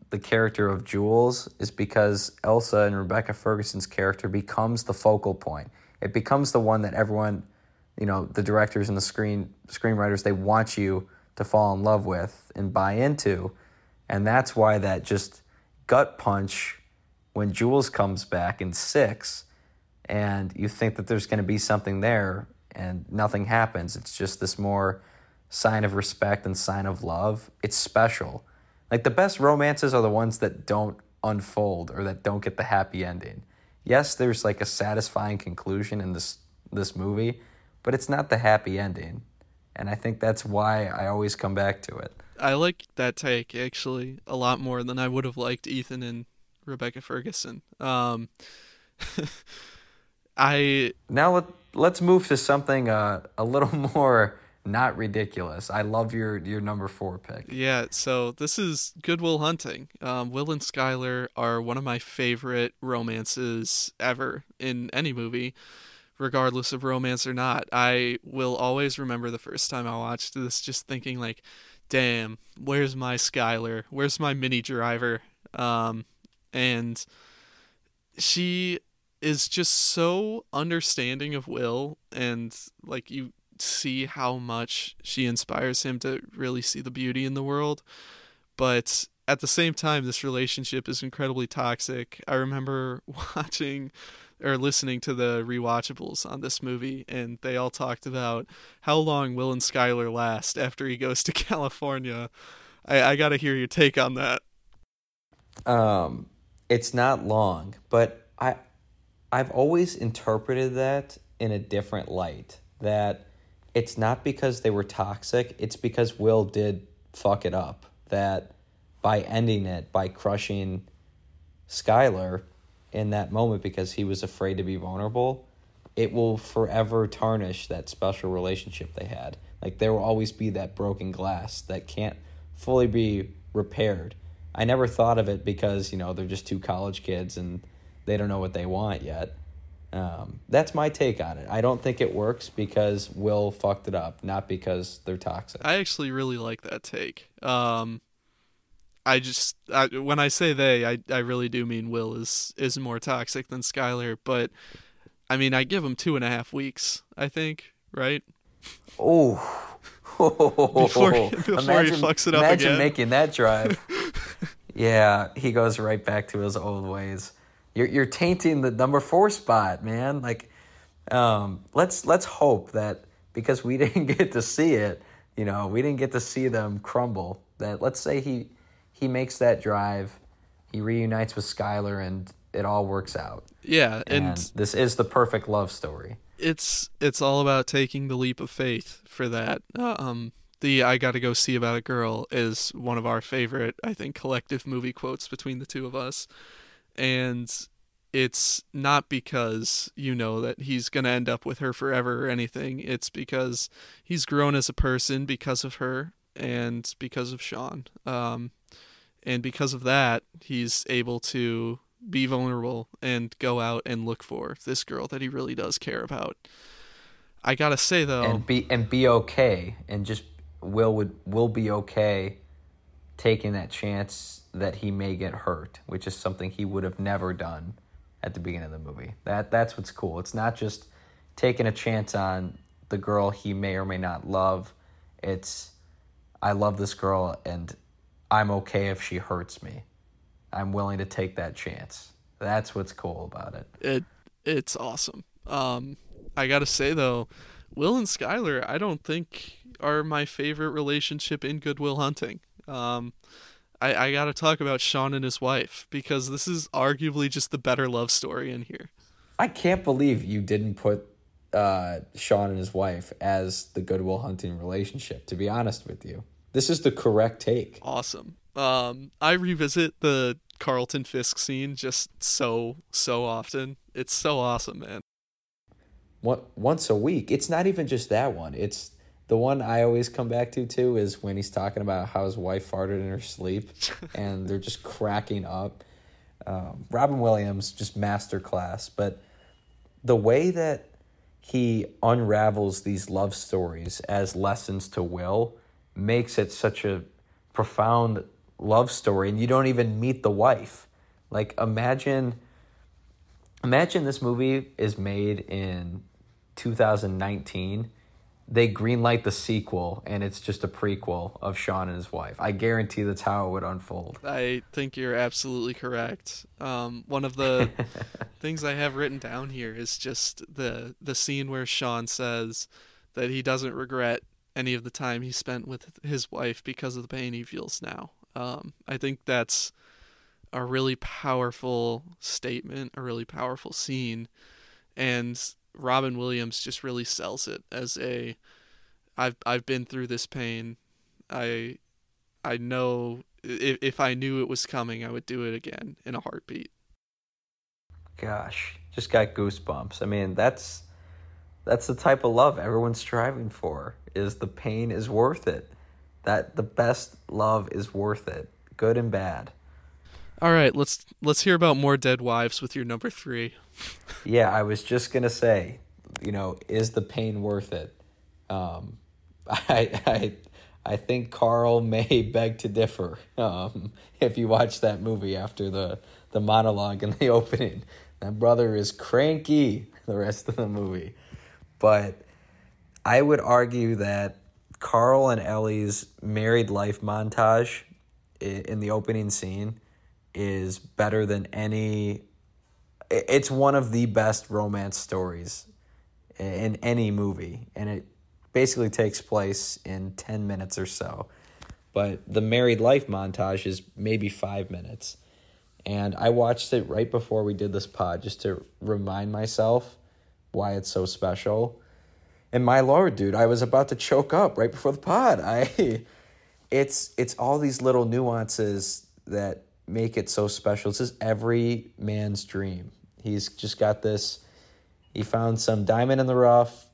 S2: the character of Jules is because Elsa and Rebecca Ferguson's character becomes the focal point. It becomes the one that everyone, you know, the directors and the screen screenwriters they want you to fall in love with and buy into. And that's why that just gut punch when Jules comes back in 6 and you think that there's going to be something there and nothing happens. It's just this more sign of respect and sign of love. It's special like the best romances are the ones that don't unfold or that don't get the happy ending. Yes, there's like a satisfying conclusion in this this movie, but it's not the happy ending. And I think that's why I always come back to it.
S1: I like that take actually a lot more than I would have liked Ethan and Rebecca Ferguson. Um, [laughs] I
S2: now let let's move to something uh, a little [laughs] more not ridiculous. I love your your number four pick.
S1: Yeah, so this is Good Will Hunting. Um, Will and Skylar are one of my favorite romances ever in any movie, regardless of romance or not. I will always remember the first time I watched this, just thinking like, "Damn, where's my Skylar? Where's my Minnie Driver?" Um, and she is just so understanding of Will and like you see how much she inspires him to really see the beauty in the world. But at the same time, this relationship is incredibly toxic. I remember [laughs] watching or listening to the rewatchables on this movie, and they all talked about how long Will and Skyler last after he goes to [laughs] California. I, I got to hear your take on that.
S2: Um, it's not long, but I I've always interpreted that in a different light. That it's not because they were toxic, it's because Will did fuck it up. That by ending it, by crushing Skylar in that moment because he was afraid to be vulnerable, it will forever tarnish that special relationship they had. Like there will always be that broken glass that can't fully be repaired. I never thought of it because, you know, they're just two college kids and they don't know what they want yet. Um, that's my take on it. I don't think it works because Will fucked it up, not because they're toxic.
S1: I actually really like that take. Um, I just I, when I say they, I I really do mean Will is is more toxic than Skylar, but I mean I give him two and a half weeks. I think right.
S2: Oh, [laughs]
S1: before, [laughs] before
S2: imagine,
S1: he fucks it up
S2: imagine
S1: again.
S2: Imagine making that drive. [laughs] yeah, he goes right back to his old ways. You're you're tainting the number four spot, man. Like, um, let's let's hope that because we [laughs] didn't get to see it, you know, we didn't get to see them crumble. That let's say he he makes that drive, he reunites with Skylar, and it all works out.
S1: Yeah,
S2: And,
S1: and
S2: this is the perfect love story.
S1: it's it's all about taking the leap of faith for that. Um, the "I got to go see about a girl" is one of our favorite, I think, collective movie quotes between the two of us, and it's not because you know that he's gonna end up with her forever or anything. It's because he's grown as a person because of her and because of Sean. Um, and because of that, he's able to be vulnerable and go out and look for this girl that he really does care about. I gotta say though,
S2: and be and be okay and just will would will be okay taking that chance that he may get hurt which is something he would have never done at the beginning of the movie. That that's what's cool. It's not just taking a chance on the girl he may or may not love. It's i love this girl and i'm okay if she hurts me. I'm willing to take that chance. That's what's cool about it.
S1: It it's awesome. Um, I gotta say though, Will and Skylar, I don't think are my favorite relationship in Good Will Hunting. Um, I, I gotta talk about Sean and his wife because this is arguably just the better love story in here.
S2: I can't believe you didn't put uh, Sean and his wife as the Good Will Hunting relationship. To be honest with you, this is the correct take.
S1: Awesome. Um, I revisit the Carlton Fisk scene just so so often. It's so awesome, man.
S2: One, once a week. It's not even just that one. It's the one I always come back to too. Is when he's talking about how his wife farted in her sleep, [laughs] and they're just cracking up. Um, Robin Williams just masterclass, but the way that he unravels these love stories as lessons to Will makes it such a profound love story and you don't even meet the wife. Like imagine imagine this movie is made in 2019. They greenlight the sequel and it's just a prequel of Sean and his wife. I guarantee that's how it would unfold.
S1: I think you're absolutely correct. Um, one of the [laughs] things I have written down here is just the the scene where Sean says that he doesn't regret any of the time he spent with his wife because of the pain he feels now. Um, I think that's a really powerful statement, a really powerful scene, and Robin Williams just really sells it as a I've I've been through this pain. I I know if if I knew it was coming, I would do it again in a heartbeat.
S2: Gosh, just got goosebumps. I mean, that's that's the type of love everyone's striving for. Is the pain is worth it? That the best love is worth it, good and bad.
S1: All right, let's let's hear about more dead wives with your number 3.
S2: Yeah, I was just gonna say, you know, is the pain worth it? Um, [laughs] I I I think Carl may [laughs] beg to differ. Um, if you watch that movie after the the monologue in the [laughs] opening, that brother is cranky the rest of the movie. But I would argue that Carl and Ellie's married life montage in the opening scene is better than any it's one of the best romance stories in any movie and it basically takes place in 10 minutes or so but the married life montage is maybe 5 minutes and I watched it right before we did this pod just to remind myself why it's so special. And my lord, dude, I was about to choke up right before the pod. [laughs] I it's it's all these little nuances that make it so special. It's just every man's dream. He's just got this he found some diamond in the rough,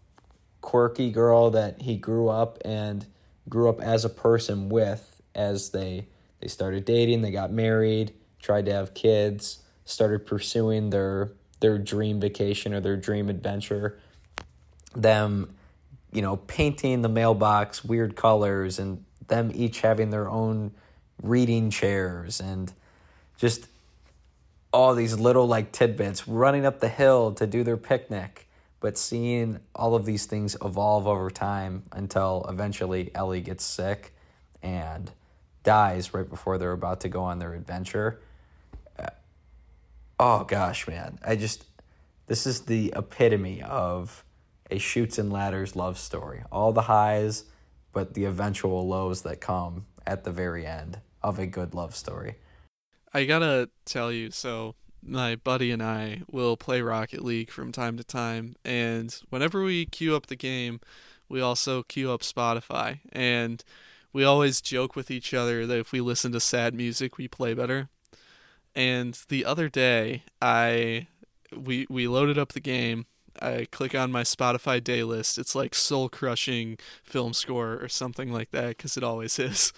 S2: quirky girl that he grew up and grew up as a person with as they they started dating, they got married, tried to have kids, started pursuing their their dream vacation or their dream adventure. Them, you know, painting the mailbox weird colors and them each having their own reading chairs and just all these little like tidbits running up the hill to do their picnic but seeing all of these things evolve over time until eventually Ellie gets sick and dies right before they're about to go on their adventure. Uh, oh gosh, man. I just this is the epitome of a Chutes and Ladders love story. All the highs, but the eventual lows that come at the very end of a good love story.
S1: I gotta tell you, so my buddy and I will play Rocket League from time to time, and whenever we queue up the game, we also queue up Spotify, and we always joke with each other that if we listen to sad music, we play better. And the other day, I we we loaded up the game. I click on my Spotify daylist. It's like soul crushing film score or something like that because it always is.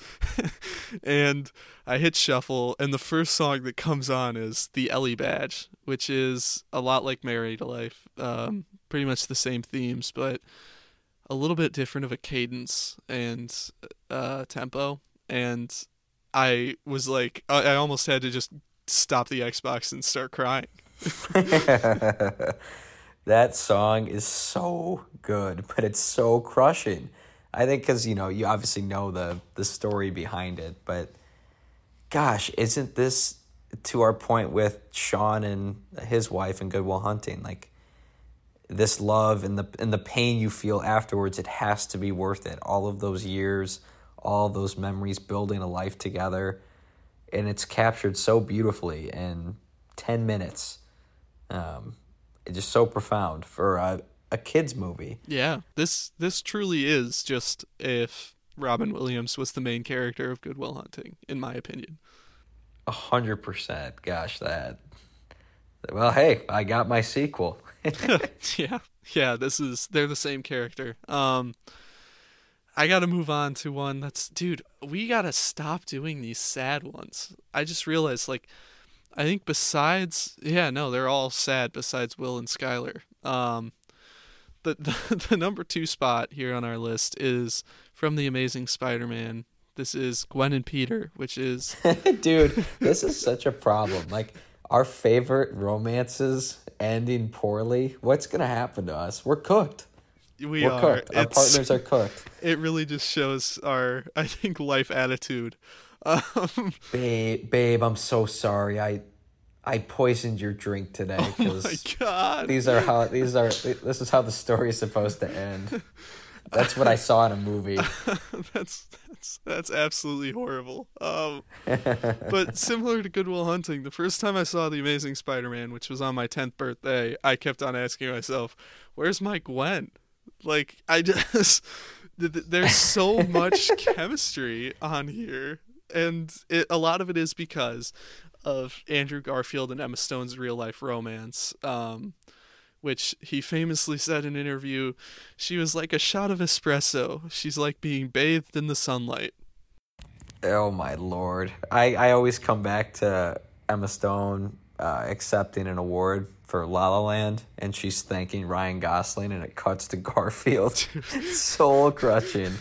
S1: [laughs] and I hit shuffle, and the first song that comes on is the Ellie Badge, which is a lot like Married to Life. Um, pretty much the same themes, but a little bit different of a cadence and uh, tempo. And I was like, I almost had to just stop the Xbox and start crying. [laughs] [laughs]
S2: that song is so good, but it's so crushing. I think because you know you obviously know the the story behind it, but gosh, isn't this to our point with Sean and his wife and Good Will Hunting? Like this love and the and the pain you feel afterwards, it has to be worth it. All of those years, all those memories, building a life together, and it's captured so beautifully in ten minutes. Um, it's just so profound for a a kids movie.
S1: Yeah, this this truly is just if Robin Williams was the main character of Good Will Hunting, in my opinion.
S2: A hundred percent. Gosh, that. Well, hey, I got my sequel. [laughs] [laughs]
S1: yeah, yeah. This is they're the same character. Um, I got to move on to one that's, dude. We gotta stop doing these sad ones. I just realized, like, I think besides, yeah, no, they're all sad besides Will and Skylar. Um, the, [laughs] the the number two spot here on our list is from the Amazing Spider-Man. This is Gwen and Peter, which is, [laughs]
S2: dude, this is such a problem. Like our favorite romances ending poorly, what's gonna happen to us? We're cooked.
S1: We
S2: We're
S1: are.
S2: cooked. Our
S1: It's-
S2: partners are cooked. [laughs]
S1: It really just shows our, I think, life attitude. Um, [laughs]
S2: Babe, babe, I'm so sorry. I I poisoned your drink today
S1: oh my
S2: because
S1: god.
S2: these are how these are this is how the story is supposed to end. That's what I saw in a movie. [laughs]
S1: that's that's that's absolutely horrible. Um, but similar to Good Will Hunting, the first time I saw the Amazing Spider-Man, which was on my tenth birthday, I kept on asking myself, "Where's my Gwen?" Like I [laughs] just th- th- there's so much chemistry on here, and it, a lot of it is because of Andrew Garfield and Emma Stone's real life romance. Um, which he famously said in an interview, she was like a shot of espresso. She's like being bathed in the sunlight.
S2: Oh my lord! I I always come back to Emma Stone uh, accepting an award for La La Land, and she's thanking Ryan Gosling, and it cuts to [laughs] Garfield. [laughs] Soul crushing.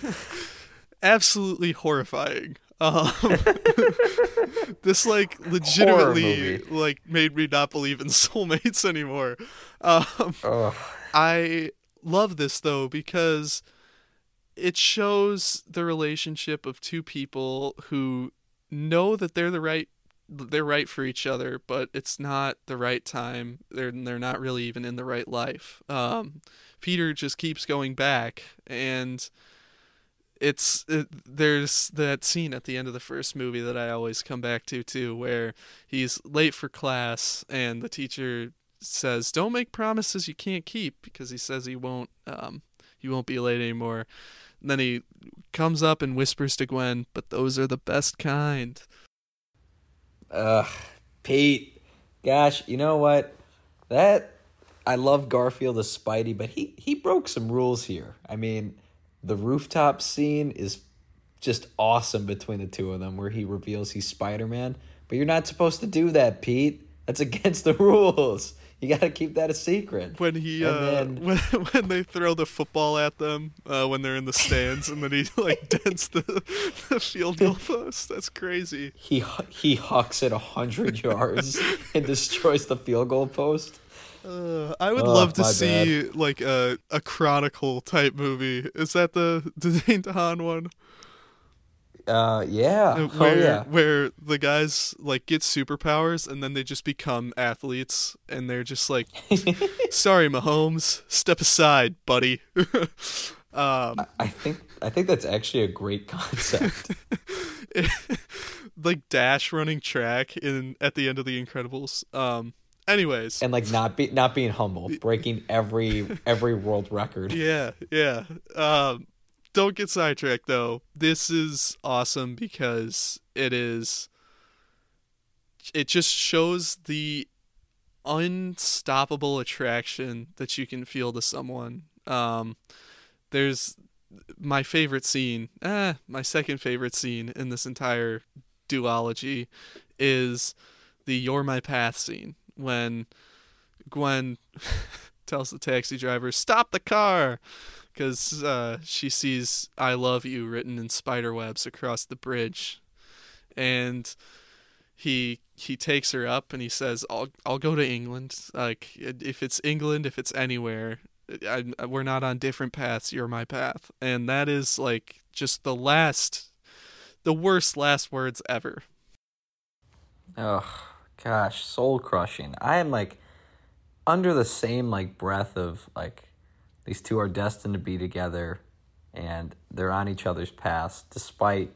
S2: [laughs]
S1: Absolutely horrifying. Um, [laughs] this like legitimately like made me not believe in [laughs] soulmates anymore. Um. I love this though because it shows the relationship of two people who know that they're the right they're right for each other, but it's not the right time. They're they're not really even in the right life. Um, Peter just keeps going back, and it's it, there's that scene at the end of the first movie that I always come back to too, where he's late for class and the teacher says, "Don't make promises you can't keep," because he says he won't um he won't be late anymore. And then he comes up and whispers to Gwen, "But those are the best kind."
S2: Ugh, Pete. Gosh, you know what? That I love Garfield as Spidey, but he he broke some rules here. I mean, the rooftop scene is just awesome between the two of them, where he reveals he's Spider Man. But you're not supposed to do that, Pete. That's [laughs] against the rules. You got to keep that a secret.
S1: When he uh, then... [laughs] when when they throw the football at them uh, when they're in the stands, and then he [laughs] like dents the, the field goal post. That's crazy.
S2: He he hucks it a hundred yards and destroys the field goal post.
S1: Uh, I would oh, love to see bad. like a a chronicle type movie. Is that the [laughs] Dane DeHaan one?
S2: Uh, yeah.
S1: Where,
S2: oh, yeah.
S1: Where the guys like get superpowers and then they just become athletes and they're just like, [laughs] "Sorry, Mahomes, step aside, buddy." [laughs]
S2: um, I think I think that's actually a great concept.
S1: like Dash running track in at the end of The Incredibles. Um, anyways,
S2: and like not be not being humble, breaking every [laughs] every world record.
S1: Yeah, yeah. Um, don't get sidetracked though. This is awesome because it is it just shows the unstoppable attraction that you can feel to someone. Um there's my favorite scene, eh, my second favorite scene in this entire duology is the You're My Path scene when Gwen [laughs] tells the taxi driver, "Stop the car." because uh, she sees "I love you" written in spider webs across the bridge, and he he takes her up and he says, "I'll I'll go to England. Like if it's England, if it's anywhere, I, we're not on different paths. You're my path." And that is like just the last, the worst last words ever.
S2: Oh gosh, soul crushing. I am like under the same like breath of like these two are destined to be together and they're on each other's paths despite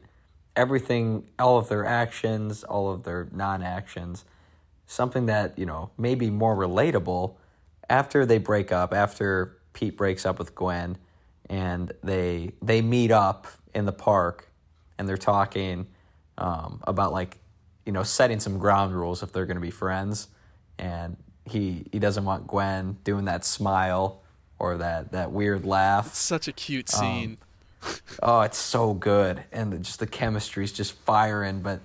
S2: everything, all of their actions, all of their non actions. Something that, you know, may be more relatable after they break up, after Pete breaks up with Gwen and they they meet up in the park and they're talking um, about like you know setting some ground rules if they're going to be friends and he he doesn't want Gwen doing that smile or that that weird laugh.
S1: It's such a cute um, scene.
S2: Um, [laughs] oh, it's so good, and just the chemistry is just firing. But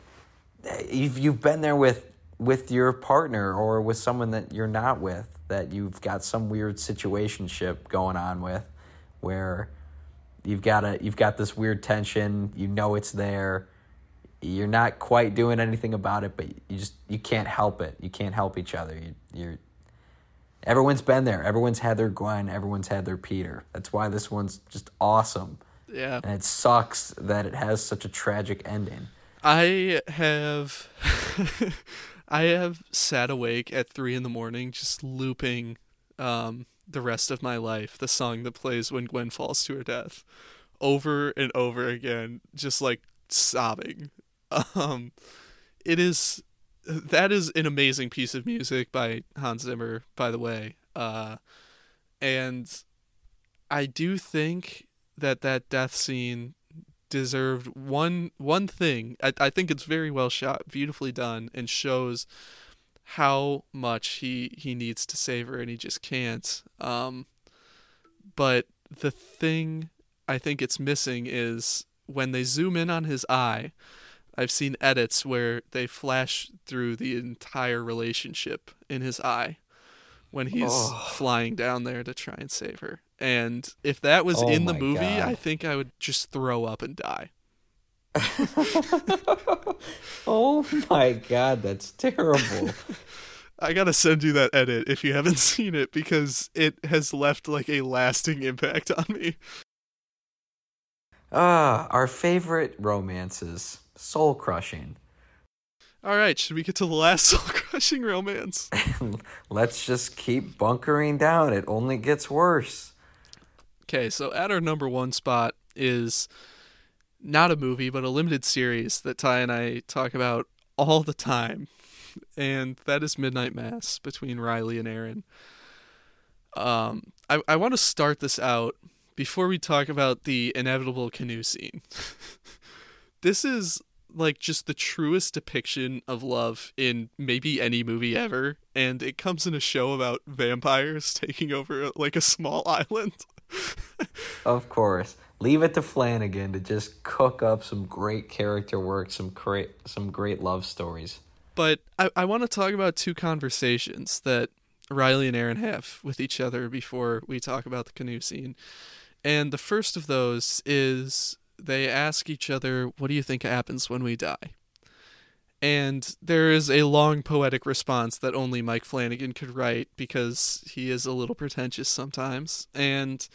S2: you've you've been there with with your partner or with someone that you're not with that you've got some weird situationship going on with, where you've got a you've got this weird tension. You know it's there. You're not quite doing anything about it, but you just you can't help it. You can't help each other. You, you're everyone's been there. Everyone's had their Gwen. Everyone's had their Peter. That's why this one's just awesome.
S1: Yeah.
S2: And it sucks that it has such a tragic ending.
S1: I have [laughs] I have sat awake at three in the morning just looping um, the rest of my life the song that plays when Gwen falls to her death over and over again, just like sobbing. [laughs] Um, it is that is an amazing piece of music by Hans Zimmer, by the way. Uh, and I do think that that death scene deserved one one thing. I, I think it's very well shot, beautifully done, and shows how much he he needs to save her and he just can't. Um, but the thing I think it's missing is when they zoom in on his eye I've seen edits where they flash through the entire relationship in his eye when he's oh. flying down there to try and save her. And if that was oh in the movie, God. I think I would just throw up and die. [laughs]
S2: oh my god, that's terrible. [laughs]
S1: I gotta send you that edit if you haven't [laughs] seen it because it has left like a lasting impact on me.
S2: Ah, our favorite romances soul crushing.
S1: All right, should we get to the last [laughs] soul crushing romance? [laughs]
S2: Let's just keep bunkering down. It only gets worse.
S1: Okay, so at our number one spot is not a movie, but a limited series that Ty and I talk about all the time, and that is Midnight Mass between Riley and Erin. Um, I I want to start this out before we talk about the inevitable canoe scene. [laughs] this is like just the truest depiction of love in maybe any movie ever and it comes in a show about vampires [laughs] taking over like a small [laughs] island.
S2: Of course. Leave it to flanagan to just cook up some great character work some great some great love stories.
S1: But i, I want to talk about two conversations that riley and Erin have with each other before we talk about the canoe scene. And the first of those is they ask each other, What do you think happens when we die? And there is a long poetic response that only Mike Flanagan could write because he is a little pretentious sometimes. And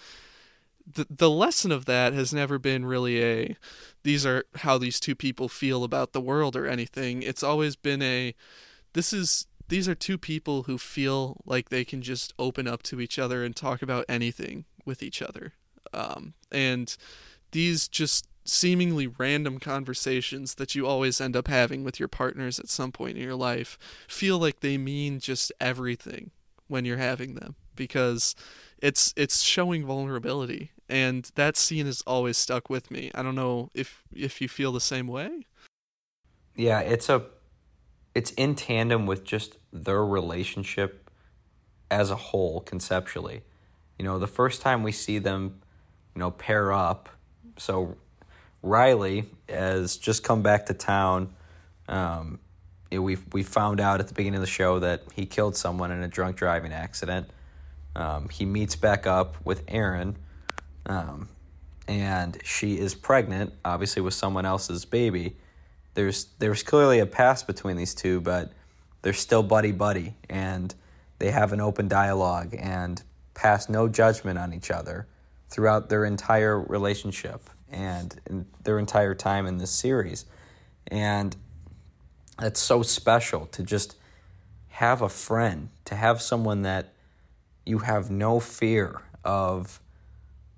S1: the the lesson of that has never been really a these are how these two people feel about the world or anything. It's always been a this is these are two people who feel like they can just open up to each other and talk about anything with each other. Um, and these just seemingly random conversations that you always end up having with your partners at some point in your life feel like they mean just everything when you're having them because it's it's showing vulnerability and that scene has always stuck with me. I don't know if if you feel the same way.
S2: Yeah, it's a it's in tandem with just their relationship as a whole conceptually. You know, the first time we see them, you know, pair up so Riley has just come back to town. Um, we we found out at the beginning of the show that he killed someone in a drunk driving accident. Um, he meets back up with Erin, um, and she is pregnant, obviously with someone else's baby. There's there's clearly a past between these two, but they're still buddy buddy, and they have an open dialogue and pass no judgment on each other throughout their entire relationship and their entire time in this series. And it's so special to just have a friend, to have someone that you have no fear of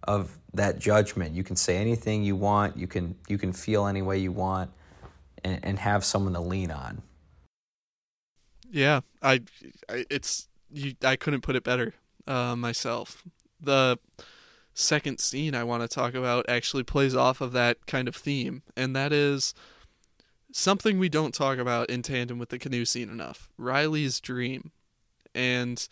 S2: of that judgment. You can say anything you want, you can you can feel any way you want and, and have someone to lean on.
S1: Yeah, I, I it's you I couldn't put it better uh, myself. The second scene I want to talk about actually plays off of that kind of theme, and that is something we don't talk about in tandem with the canoe scene enough Riley's dream. And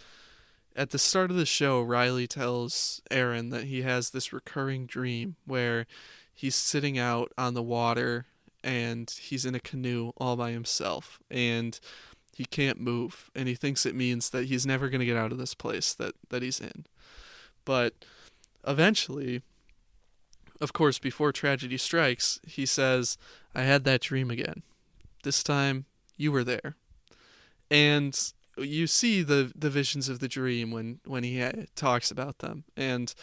S1: at the start of the show, Riley tells Erin that he has this recurring dream where he's sitting out on the water and he's in a canoe all by himself and he can't move and he thinks it means that he's never going to get out of this place that that he's in. But eventually, of course, before tragedy strikes, he says, I had that dream again. This time, you were there. And you see the, the visions of the dream when, when he ha- talks about them. And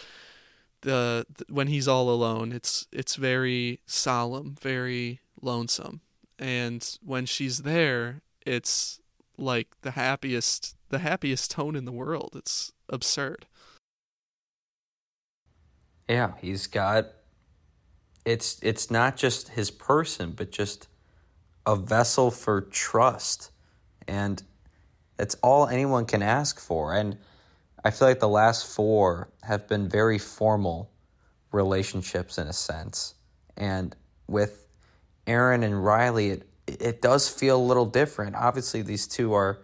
S1: the, the when he's all alone, it's it's very solemn, very lonesome. And when she's there, it's like the happiest the happiest tone in the world. It's absurd.
S2: Yeah, he's got it's it's not just his person, but just a vessel for trust. And that's all anyone can ask for. And I feel like the last four have been very formal relationships in a sense. And with Erin and Riley, it it does feel a little different. Obviously, these two are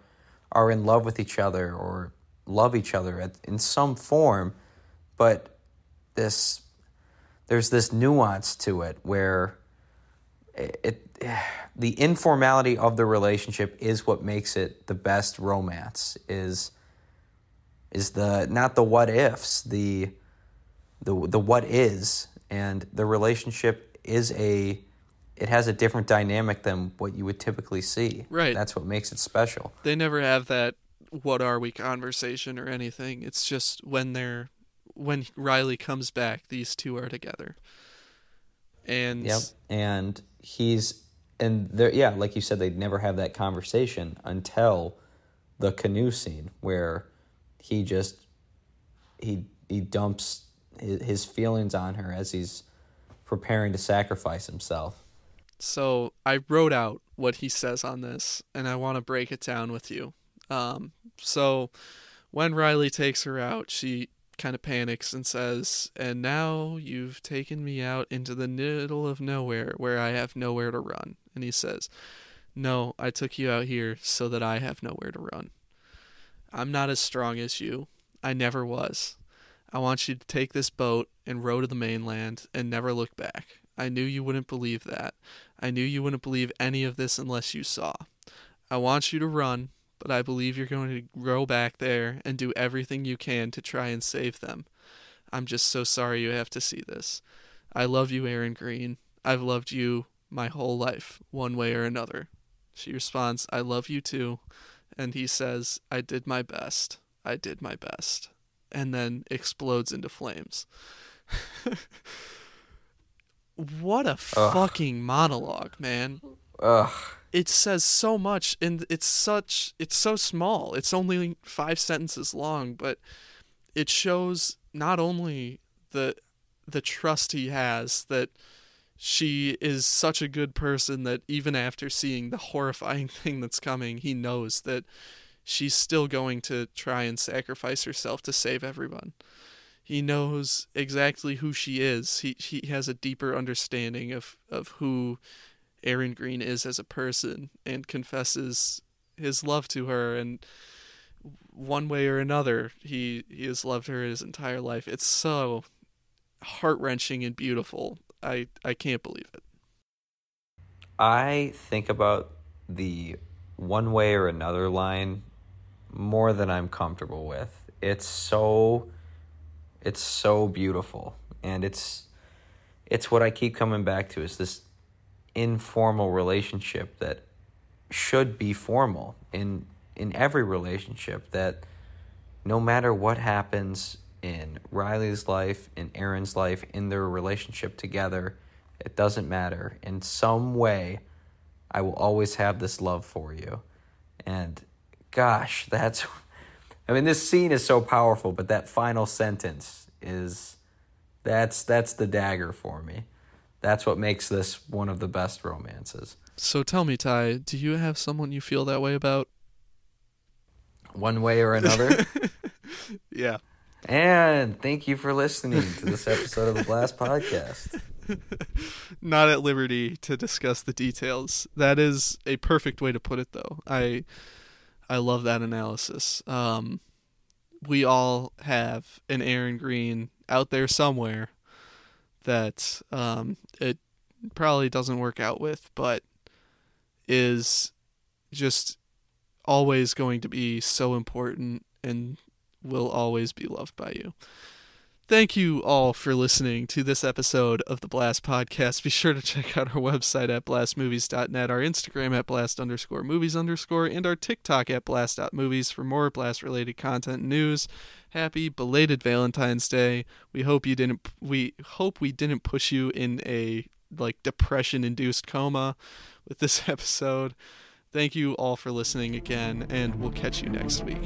S2: are in love with each other or love each other in some form, but this there's this nuance to it where it, it, [sighs] the informality of the relationship is what makes it the best romance is is the not the what ifs the the the what is. And the relationship is a it has a different dynamic than what you would typically see.
S1: Right.
S2: That's what makes it special.
S1: They never have that what are we? conversation or anything. It's just when they're when Riley comes back, these two are together. And
S2: yep, and he's and there, yeah, like you said, they'd never have that conversation until the canoe scene where he just he he dumps his, his feelings on her as he's preparing to sacrifice himself.
S1: So I wrote out what he says on this, and I want to break it down with you. Um, so when Riley takes her out, she kind of panics and says, And now you've taken me out into the middle of nowhere where I have nowhere to run. And he says, No, I took you out here so that I have nowhere to run. I'm not as strong as you. I never was. I want you to take this boat and row to the mainland and never look back. I knew you wouldn't believe that. I knew you wouldn't believe any of this unless you saw. I want you to run, but I believe you're going to row back there and do everything you can to try and save them. I'm just so sorry you have to see this. I love you, Erin Greene. I've loved you my whole life, one way or another. She responds, I love you too. And he says, I did my best. I did my best. And then explodes into flames. [laughs] what a
S2: Ugh.
S1: fucking monologue, man.
S2: Ugh.
S1: It says so much and it's such it's so small. It's only 5 sentences long, but it shows not only the the trust he has that she is such a good person that even after seeing the horrifying [laughs] thing that's coming, he knows that she's still going to try and sacrifice herself to save everyone. He knows exactly who she is. He he has a deeper understanding of, of who Erin Greene is as a person and confesses his love to her and one way or another he he has loved her his entire life. It's so heart wrenching and beautiful. I I can't believe it.
S2: I think about the one way or another line more than I'm comfortable with. It's so it's so beautiful and it's it's what I keep coming back to is this informal relationship that should be formal in in every relationship that no matter what happens in Riley's life, in Erin's life, in their relationship together, it doesn't matter. In some way, I will always have this love for you. And gosh, that's I mean this scene is so powerful, but that final sentence is that's that's the dagger for me. That's what makes this one of the best romances.
S1: So tell me, Ty, do you have someone you feel that way about?
S2: One way or another. [laughs]
S1: Yeah.
S2: and thank you for listening to this episode of the Blast Podcast. [laughs]
S1: Not at liberty to discuss the details. That is a perfect way to put it though. I I love that analysis. Um we all have an Erin Greene out there somewhere that um it probably doesn't work out with, but is just always going to be so important and will always be loved by you. Thank you all for listening to this episode of the Blast Podcast. Be sure to check out our website at blastmovies.net, our Instagram at blast underscore movies underscore, and our TikTok at blast.movies for more blast related content and news. Happy belated Valentine's Day. We hope you didn't we hope we didn't push you in a like depression induced coma with this [laughs] episode. Thank you all for listening again, and we'll catch you next week.